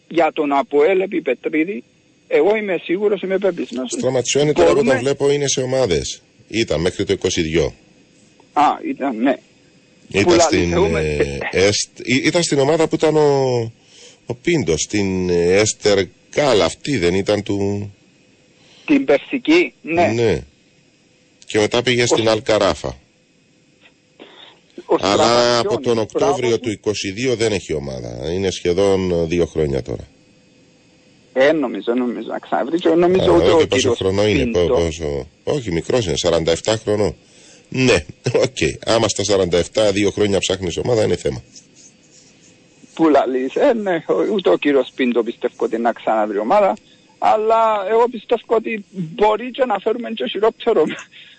για τον Αποέλ επί Πετρίδη, εγώ είμαι σίγουρος, είμαι πεπισμένος. Στραματσιόνι τώρα που Μπορούμε- τον βλέπω είναι σε ομάδες. Ήταν μέχρι το 22. Α, ήταν, ναι. Που Ήταν στην, λαληθούμε. ε, Εστ- ή- ήταν στην ομάδα που ήταν ο, ο Πίντος, στην ε, Έστερ Γκάλ, αυτή δεν ήταν του... Την Περσική, ναι. Και μετά πήγε στην Αλκαράφα. Ο Αλλά από Στραματσόνι, τον Οκτώβριο μπράβο του 22 δεν έχει ομάδα. Είναι σχεδόν ε, δύο χρόνια τώρα. Ε, νομίζω, νομίζω να ξαναβρει και νομίζω Α, ούτε ο όχι, πόσο κύριος χρονό είναι, Πίντο. πο- πόσο... Όχι, μικρός είναι, 47 χρονών. Ναι, οκ. Άμα στα 47 δύο χρόνια ψάχνεις ομάδα είναι θέμα. που λαλείς. Ε, ναι, ο- ούτε ο κύριος Πίντο πιστεύω ότι να ξαναβρει ομάδα. Αλλά εγώ πιστεύω ότι μπορεί και να φέρουμε και χειρότερο με-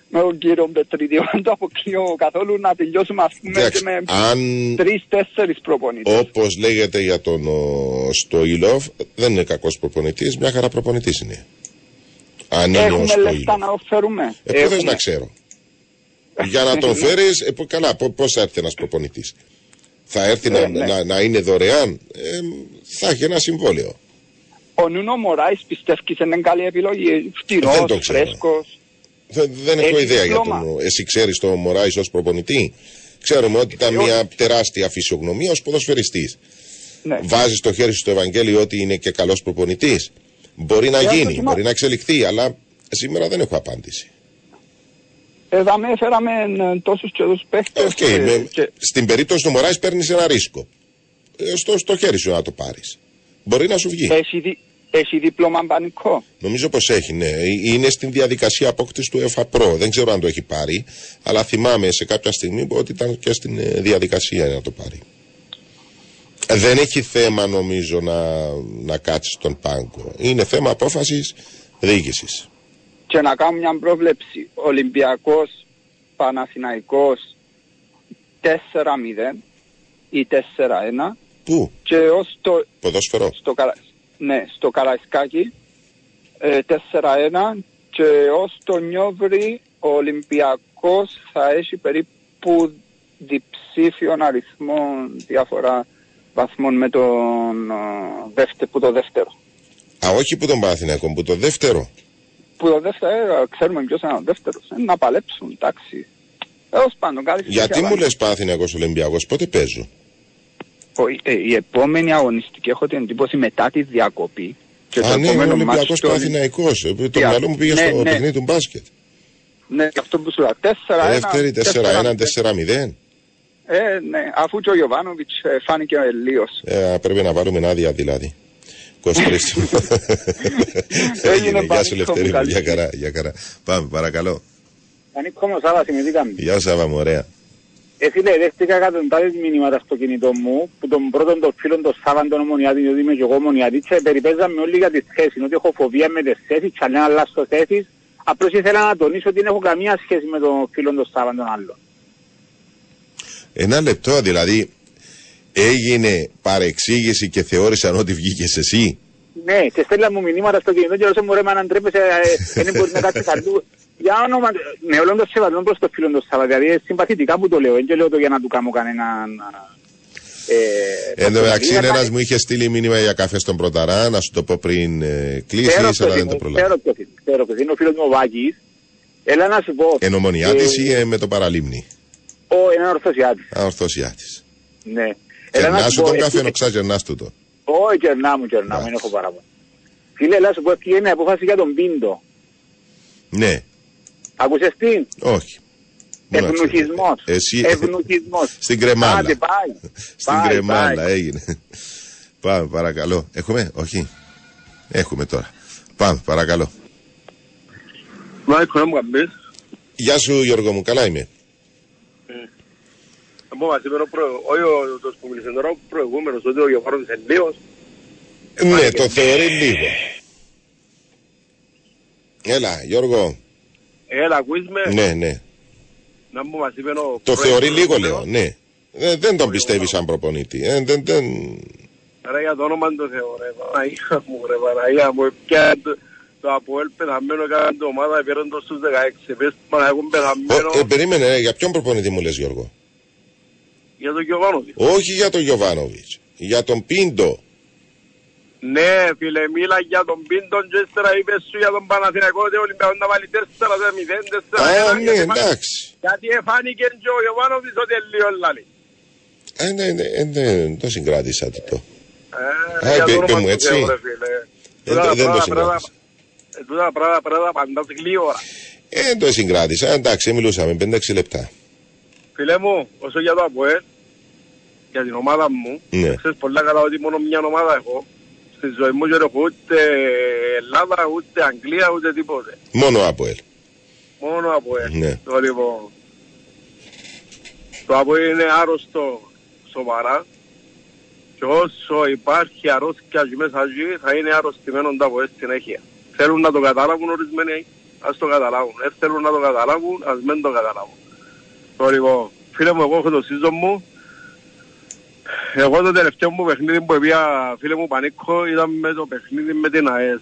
με τον κύριο Πετρίδη. Δεν το αποκλείω καθόλου να τελειώσουμε ας πούμε Εντάξει, και με αν τρεις-τέσσερις προπονητές. όπως λέγεται για τον ο, Στοϊλόφ, δεν είναι κακός προπονητής, μια χαρά προπονητής είναι. Αν είναι Έχουμε ως το λεφτά να το φέρουμε. Ε, πού θες να ξέρω. Για να τον φέρεις, ε, πο- καλά, πο- πώς θα έρθει ένας προπονητής; Θα έρθει να, Ε, ναι. να, να είναι δωρεάν; Ε, θα έχει ένα συμβόλαιο. Ο Νούνο Μωράης πιστεύεις είναι καλή επιλογή. Δεν το Φτηνός, ξέρω. φρέσκος. Δεν, δεν έχω Έχει ιδέα για διπλώμα. τον. Εσύ ξέρεις τον Μοράις ως προπονητή; Ξέρουμε ότι ήταν Ε, όχι. μια τεράστια φυσιογνωμία ως ποδοσφαιριστής. Ναι. Βάζεις το χέρι σου στο Ευαγγέλιο ότι είναι και καλός προπονητής. Μπορεί να Για να γίνει, δοκιμάσω. μπορεί να εξελιχθεί, αλλά σήμερα δεν έχω απάντηση. Εδώ με έφεραμε ε, τόσους και τόσους παίχτες. Οκ, ε, με- και- Στην περίπτωση του Μοράις παίρνεις ένα ρίσκο. Ε, στο, στο χέρι σου να το πάρεις. Μπορεί να σου βγει. Έχει, δι- έχει δίπλωμα πανικό. Νομίζω πως έχει, ναι. Ε, Είναι στην διαδικασία απόκτησης του ΕΦΑΠΡΟ. Δεν ξέρω αν το έχει πάρει, αλλά θυμάμαι σε κάποια στιγμή ότι ήταν και στην ε, διαδικασία να το πάρει. Ε, Δεν έχει θέμα νομίζω να, να κάτσεις στον πάγκο. Είναι θέμα απόφασης διοίκησης. Και να κάνω μια πρόβλεψη. Ολυμπιακός, Παναθηναϊκός 4-0 ή 4-1 Πού, και ως το, ποδόσφαιρο. στο, Καρα... ναι, στο Καραϊσκάκι ε, 4-1 και ως το Νιόβρι ο Ολυμπιακός θα έχει περίπου διψήφιον αριθμό διάφορα βαθμών με τον ε, δεύτε, που το δεύτερο. Α, όχι που τον Παναθηναϊκό, που το δεύτερο. Που το δεύτερος, ε, ξέρουμε ποιος είναι ο δεύτερος, ε, να παλέψουν, εντάξει. Έως πάντων, κάτι Γιατί συνέχεια μου πάνε. λες Παναθηναϊκός Ολυμπιακός, πότε παίζω; Ο- ε, η επόμενη αγωνιστική έχω την εντύπωση μετά τη διακοπή. Και Α, ναι, είναι επόμενο Ολυμπιακός μάτς το- Παναθηναϊκός. Ε, Το Για- μυαλό μου πήγε ναι, στο ναι. παιχνίδι του μπάσκετ. Ναι, αυτό που σου λέω. 4-1. Δεύτερη 4-1, 4-0. Ε, ναι, αφού και ο Γιωβάνοβιτς ε, φάνηκε λίγος. Ε, πρέπει να βάλουμε άδεια δηλαδή. 23. Έγινε. Γεια σου πανίκο Λευτέρη μου, μου, καλή για χαρά, για χαρά. Πάμε, παρακαλώ. Ανήκω μου Σάβα, θυμηθήκαμε. Γεια σου Άβα μου, ωραία. Ε, φίλε, δέχτηκα εκατοντάδες μηνύματα στο κινητό μου που τον πρώτον των φίλων των Σάββαν των Ομονιάτη, διότι είμαι και εγώ Ομονιάτη, και περιπέζαμε όλοι για τις θέσεις, ότι έχω φοβία με τις θέσεις, και αν δεν αλλάσω θέσεις, απλώς ήθελα να τονίσω ότι δεν έχω καμία σχέση με τον φίλο των Σάββαν των άλλων. Ένα λεπτό, δηλαδή έγινε παρεξήγηση και θεώρησαν ότι βγήκες εσύ; Ναι, και στέλναν μου μηνύματα στο κινητό και όσο μου ρε μα να ντρέπεσαι, ε, δεν μπορεί να κάτσεις αλλού. Για όνομα, του- με όλον το σεβασμό προς το φίλο των Σάββαν, δηλαδή ε, συμπαθητικά που το λέω, δεν λέω το για να του κάνω κανέναν... Ε, Εν τω μεταξύ, είναι ένας μου είχε στείλει μήνυμα για καφέ στον Πρωταρά, να σου το πω πριν ε, κλείσει, Ξέρω αλλά ποιος δεν είναι, το προλάβω. ξέρω ποιος είναι, ξέρω ποιος είναι ο φίλος μου ο Βάκης. Έλα να σου πω. Εν ομονιάτης ε, ή ε, με το παραλίμνη; Ο, ένα ορθωσιάτης. Α, ορθωσιάτης. Ναι. Έλα να Κερνά σου σου πω, τον καφέ, ε, ενώ ξαγερνάς τούτο. Όχι, κερνά μου, κερνά μου, δεν έχω παράπονο. Φίλε, έλα να σου πω, ποια είναι η απόφαση για τον Πίντο. Ναι, Άκουσες τι; όχι. Μόνο να ξέρεις. Ευνουχισμός. Εσύ Ευνουχισμός. στην κρεμάλα. Άντε, πάει. Στην Πάει, κρεμάλα πάει. έγινε. Πάμε, παρακαλώ. Έχουμε, όχι. Έχουμε τώρα. Πάμε, παρακαλώ. Μάικο, να μου καμπείς. Γεια σου Γιώργο μου, καλά είμαι. Να πω μας είπε ο προ- όχι ο το που μίλησε τώρα, ο προηγούμενος, ότι ο Γιωβάρος είναι λίγος. Ναι, το θεωρεί λίγο. Έλα, Γιώργο. Έλα, ακούεις με. Ναι, ναι. Να μου μας είπε ο Το θεωρεί λίγο, προηγούμενος. λέω. Ναι. Ε, δεν τον πιστεύεις σαν προπονητή. Ε, δεν, δεν... Ρε για το όνομα του Θεού, ρε Παναγία μου, ρε Παναγία μου, πια το, το Αποέλ πεθαμένο έκανε το ομάδα, πήραν το στους 16, πες μα να έχουν πεθαμένο Ο, ε, περίμενε, ε, για ποιον προπονητή μου λες Γιώργο; Για τον Γιωβάνοβιτς. Όχι για τον Γιωβάνοβιτς. Για τον Πίντο. Ναι, φίλε, μίλα για τον Πίντον και ύστερα είπες σου για τον Παναθηναϊκό ότι ο Ολυμπιακός να βάλει 4-0, 4-1. Α, ναι, γιατί- εντάξει. Γιατί εφάνηκε και ο Γιωβάνοβιτς ότι είναι λίγο λάλη. Ε, ναι, ναι, ε, ναι, το συγκράτησα το. Ε, Α, για είπε- το είπε όνομα μου του έτσι. Θεού, ρε φίλε. Δεν Τούτα το- τα δεν το πράγματα συγκράτησα. πρέπει να- ε, Τούτα τα πράγματα πρέπει να απαντάς γλύωρα. Ε, δεν το συγκράτησα. Εντάξει, μιλούσαμε 5-6 λεπτά. Φίλε μου, όσο για το ΑΠΟΕΛ, για την ομάδα μου, Ναι. ξέρεις πολλά καλά ότι μόνο μια ομάδα έχω. Στη ζωή μου δεν έχω ούτε Ελλάδα, ούτε Αγγλία, ούτε τίποτε. Μόνο από ελ. Μόνο ΑΠΟΕΛ. Ναι. Το λοιπόν, το ΑΠΟΕΛ είναι άρρωστο σοβαρά και όσο υπάρχει αρρώστια και μέσα εκεί θα είναι αρρωστημένο το ΑΠΟΕΛ συνέχεια. Θέλουν να το καταλάβουν ορισμένοι, ας το καταλάβουν. Δεν θέλουν να το καταλάβουν, ας μην το καταλάβουν. Το λοιπόν, φίλε μου, εγώ έχω το season μου. Εγώ το τελευταίο μου παιχνίδι που έπια, φίλε μου Πανίκο, ήταν με το παιχνίδι με την ΑΕΣ.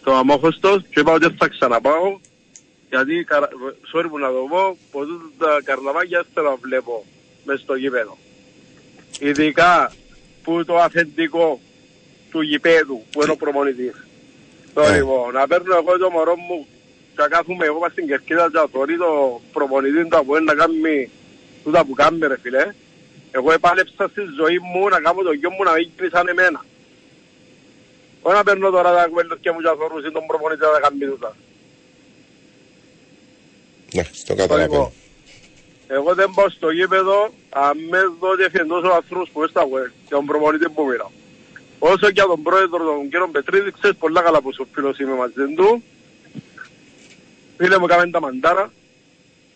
στο Αμόχωστος και είπα ότι δεν θα ξαναπάω γιατί, καρα- sorry που να το πω, πως τα καρναβάκια θέλω να βλέπω μες στο γήπεδο. Ειδικά που το αφεντικό του γηπέδου που είναι ο προπονητής. Το Ε. λοιπόν, να παίρνω εγώ το μωρό μου και να κάθομαι εγώ πας στην κερκίδα και να θωρεί το προπονητή του από να κάνει τούτα που κάνει ρε φίλε. Εγώ επάλεψα στη ζωή μου να κάνω το γιο μου να μην γίνει σαν εμένα. Όχι να παίρνω τώρα τα κουβέλια μου και να θωρούσει τον προπονητή να κάνει τούτα. Ναι, το καταλαβαίνω. Εγώ δεν πάω στο γήπεδο αν με δω διευθυντός ο ανθρώπους που είναι στα web και τον προπονητή που μοίρα. Όσο και για τον πρόεδρο τον κύριο Πετρίδη, ξέρεις πολλά καλά πως ο φίλος είμαι μαζί του. Φίλε μου κάμε τα μαντάρα.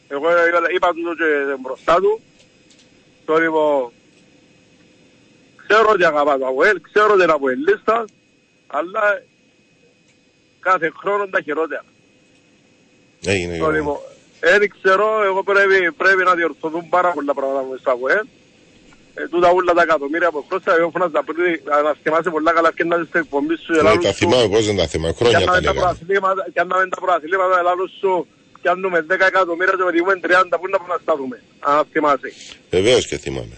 Εγώ είπα- είπα του και μπροστά του. Το λοιπόν, ξέρω ότι αγαπά το ΑΒΕΛ, ξέρω ότι είναι από ελίστα, αλλά κάθε χρόνο τα χειρότερα. Έγινε Το Γιώργο. λοιπόν, δεν ξέρω, εγώ πρέπει, πρέπει να διορθωθούν πάρα πολλά πράγματα μου στα ΒΟΕ. Ε, τούτα όλα τα εκατομμύρια από χρόνια, εγώ φωνάζα πριν, να θυμάσαι πολλά καλά και να είσαι στην εκπομπή σου, Ναι, ελάλους τα σου, θυμάμαι, πώς δεν τα θυμάμαι. Χρόνια και τα αν τα λέγαμε. προαθλήματα, και αν τα προαθλήματα, ελάλους σου, και αν δούμε 10 εκατομμύρια και οδηγούμε 30, πού να πάμε να σταθούμε, αν θυμάσαι. Βεβαίως και θυμάμαι.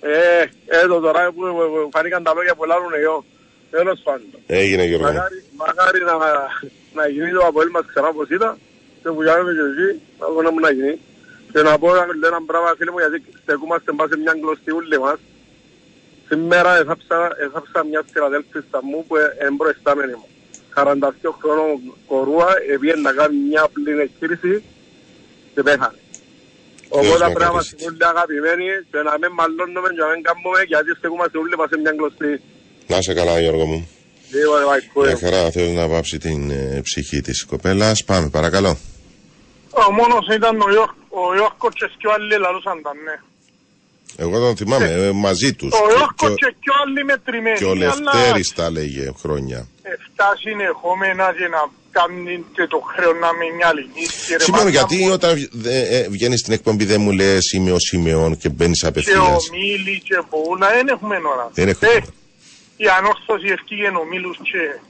Ε, εδώ τώρα που που φανήκαν τα λόγια που λάλλουν εγώ, τέλος πάντων. Έγινε Γιώργο. μου. Μακάρι, μακάρι να, να γίνει το Αποέλ μας ξανά όπως ήταν και που κάνουμε και εσύ, να μου να γίνει. Και να πω ένα ένα πράγμα φίλε μου γιατί στεκούμαστε μπας σε μια γλωστή ούλη μας. Σήμερα έθαψα, έθαψα μια φιλαδέλφιστα μου που είναι προϊστάμενη μου. 42 χρόνων κορούα, επειδή να κάνει μια απλή εγχείρηση και πέθανε. Οπότε να πρέπει να κρατήσει. είμαστε όλοι αγαπημένοι και να μην μαλλώνουμε και να μην κάνουμε γιατί στεκούμαστε όλοι μας σε μια γλωστή. Να είσαι καλά Γιώργο μου. Λίγο ρε Βαϊκό. Μια χαρά θέλω να βάψει την ε, ψυχή της κοπέλας. Πάμε παρακαλώ. Ο μόνος ήταν ο, Ιόρ, ο Ιόρκο και και ο άλλοι λαλούσαν τα ναι. Εγώ τον θυμάμαι ε, μαζί τους. Ο Και- Ιόρκο και, και και ο άλλοι μετρημένοι. και ο Λευτέρης τα λέγε χρόνια. Εφτά συνεχόμενα και να κάνει και το χρέος να μην μυαλεί. Συγγνώμη, γιατί όταν ε, ε, βγαίνεις στην εκπομπή δεν μου λες είμαι ο Σιμεών και μπαίνεις Και ο απευθείας. Μίλη και πολλά δεν έχουμε ώρα. Δεν έχουμε Ε, Η ανόρθωση ευκήγε ο Μίλους και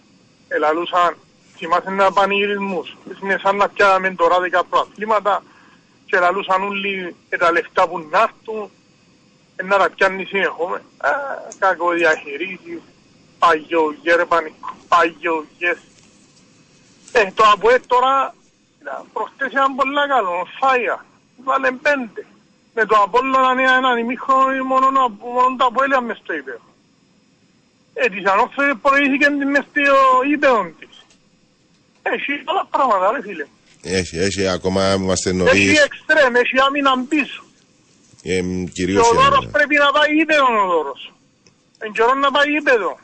ελαλούσαν θυμάσαι να πανηγυρισμούς. Είναι σαν να πιάμε τώρα δέκα προαθλήματα και ελαλούσαν όλοι ε, τα λεφτά που να έρθουν ε, να τα πιάνει συνεχόμενα. Α, κακοδιαχειρήσεις, παγιογέρμανικο, παγιογές. Ε, το ΑΠΟΕ τώρα κοίτα, προχτές ήταν πολλά καλό, φάια, βάλε πέντε. Με το Απόλλωνα είναι έναν ημίχρονο μόνο, να- μόνο το ΑΠΟΕΛ μες στο ύπεδο. Ε, της ανώθεσης προηγήθηκε την μες στο ύπεδο της. Έχει πολλά πράγματα ρε φίλε. Έχει, έχει ακόμα είμαστε Έχει νωρίς. εξτρέμ, έχει άμυνα πίσω. Ε, μ, Και κυρίως ο η Δώρος άμυνα. πρέπει να πάει ύπεδο ο Δώρος. Εν καιρό να πάει ύπεδο.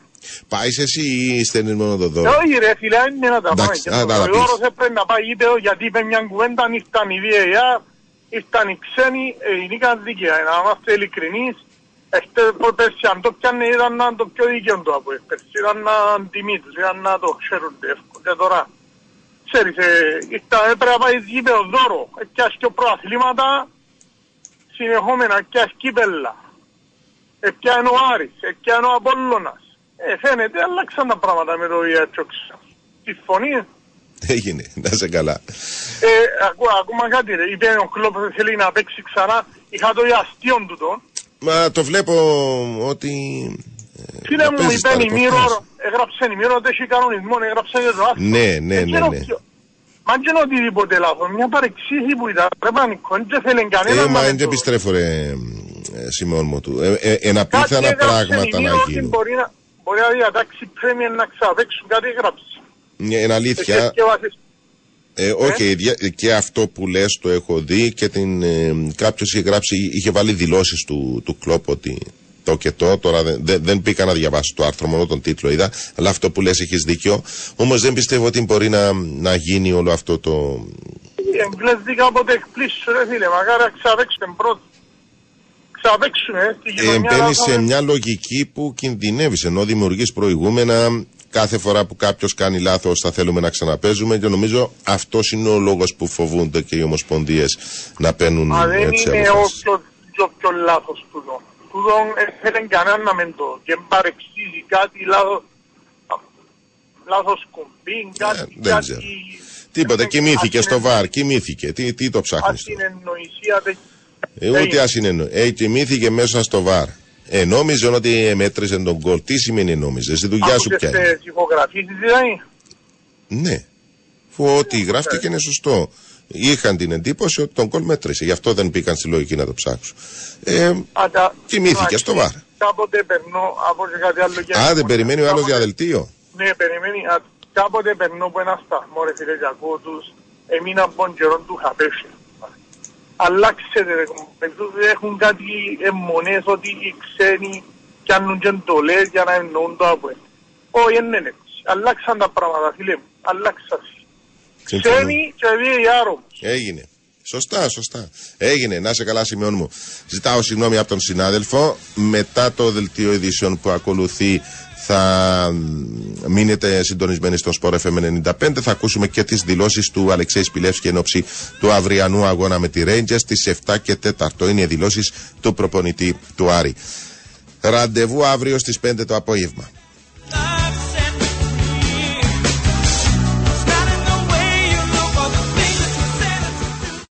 Πάεις εσύ ή στέλνεις μόνο το Ε, δώρο; Όχι ρε φίλε, είναι να τα πάμε. Εντάξει, Και α, το- να τα Ο πεις. Δώρος έπρεπε να πάει ύπεδο γιατί είπε μια κουβέντα, ήρθαν οι VAR, ήρθαν οι ξένοι, ε, νίκαν δίκαια. Να είμαστε ειλικρινείς, Εχθές πέρσι αν το πιάνε ήταν να το πιο δίκαιο το από πέρσι, ήταν να τιμή τους, ήταν να το ξέρουν εύκολα. Και τώρα, ξέρεις, ε, ήρθα- έπρεπε να πάει γήπεδο δώρο, έπιασε και προαθλήματα, συνεχόμενα, έπιασε κύπελα. Έπιανε ο Άρης, έπιανε ο Απόλλωνας. Ε, φαίνεται, αλλάξαν τα πράγματα με το Ιατσόξα. Συμφωνείς. Έγινε, να σε καλά. Ε, ακού, ακόμα κάτι ρε, είπε ο Κλόπ θέλει να παίξει ξανά, είχα το αστείον του τον. Μα το βλέπω ότι. Φίλε να μου, παίζεις είπε τα η ρεπορτάζ. Μύρο, έγραψε η Μύρο ότι έχει κανονισμό, έγραψε και το άστο. Ναι, ναι, Δεν ναι, ξέρω ναι. ποιο- Μα δεν είναι οτιδήποτε λάθος, μια παρεξήγηση που ήταν, ρε πανικό, δεν θέλει κανένα Ε, να μα με δεν το- επιστρέφω ρε ε, Σιμεών μου του. Ε, ε, Ένα Κάτι πιθανά έγραψε η πράγματα να Μύρο ότι γίνουν. Μπορεί να, μπορεί να διατάξει πρέμιεν να ξαπέξουν, κάτι έγραψε. Ε, Είναι αλήθεια. Εσείς και βάζεις- Ε, όχι, δια- και αυτό που λες το έχω δει και την, ε, κάποιος είχε γράψει, είχε βάλει δηλώσεις του, του κλόπ ότι το και το, τώρα δεν, δεν, δεν πήγα να διαβάσω το άρθρο, μόνο τον τίτλο είδα, αλλά αυτό που λες έχεις δίκιο, όμως δεν πιστεύω ότι μπορεί να, να γίνει όλο αυτό το... Οι Εγγλέζοι κάποτε εκπλήσουν ρε φίλε, μακάρι να ξαπέξουν πρώτοι. Ξαπέξουν, ε, στη Ε, γειτονιά Μπαίνει να σε πάμε. μια λογική που κινδυνεύεις, ενώ δημιουργείς προηγούμενα. Κάθε φορά που κάποιος κάνει λάθος, θα θέλουμε να ξαναπέζουμε και νομίζω αυτός είναι ο λόγος που φοβούνται και οι ομοσπονδίες να παίρνουν Μα δεν έτσι είναι αποφάσεις. όποιο πιο, πιο λάθος τούτο. Τούτο δεν θέλει κανένα να μεν το. Και παρεξίζει κάτι λάθος. λάθος κουμπί, κάτι, Ε, δεν κάτι ξέρω. Τίποτα, κοιμήθηκε στο βαρ, κοιμήθηκε. Τι, τι το ψάχνεις τώρα; ασυνεννοησία. δεν- Ε, ούτε ασυνεννο. Ε, κοιμήθηκε μέσα στο βαρ. Ε, νόμιζε ότι μέτρησε τον κολ. Τι σημαίνει νόμιζες, στη δουλειά σου Άκουσες πια είναι. τις ηχογραφήσεις δηλαδή. Ναι. Που ό,τι γράφτηκε είναι σωστό. Είχαν την εντύπωση ότι τον κολ μέτρησε. Γι' αυτό δεν μπήκαν στη λογική να το ψάξουν. Ε, Αντα- κοιμήθηκε εντάξει, στο βαρ. Κάποτε περνώ από και κάτι άλλο. και- Α, δεν περιμένει ο άλλος Κάποτε- διαδελτίο. Ναι, περιμένει. Α, Κάποτε περνώ από ένα σταθμό, ρε φίλε, και ακούω τους. Έμεινα από τον καιρό του είχα πέσει. Αλλάξετε, ρε κομπέλτους, έχουν κάτι αιμονές ότι οι ξένοι πιάνουν και εντολές για να εννοούν το από Όχι, δεν είναι έτσι. Αλλάξαν τα πράγματα, φίλε μου. Αλλάξαν. Συμφωνώ. Ξένοι και VAR όμως. Έγινε. Σωστά, σωστά. Έγινε. Να σε καλά, σημειών μου. Ζητάω συγγνώμη από τον συνάδελφο. Μετά το δελτίο ειδήσεων που ακολουθεί θα μ, μείνετε συντονισμένοι στον Sport FM 95. Θα ακούσουμε και τις δηλώσεις του Αλεξέη Σπηλεύσκη εν ώψη του αυριανού αγώνα με τη Rangers στις 7 και 4. Είναι οι δηλώσεις του προπονητή του Άρη. Ραντεβού αύριο στις 5 το απόγευμα.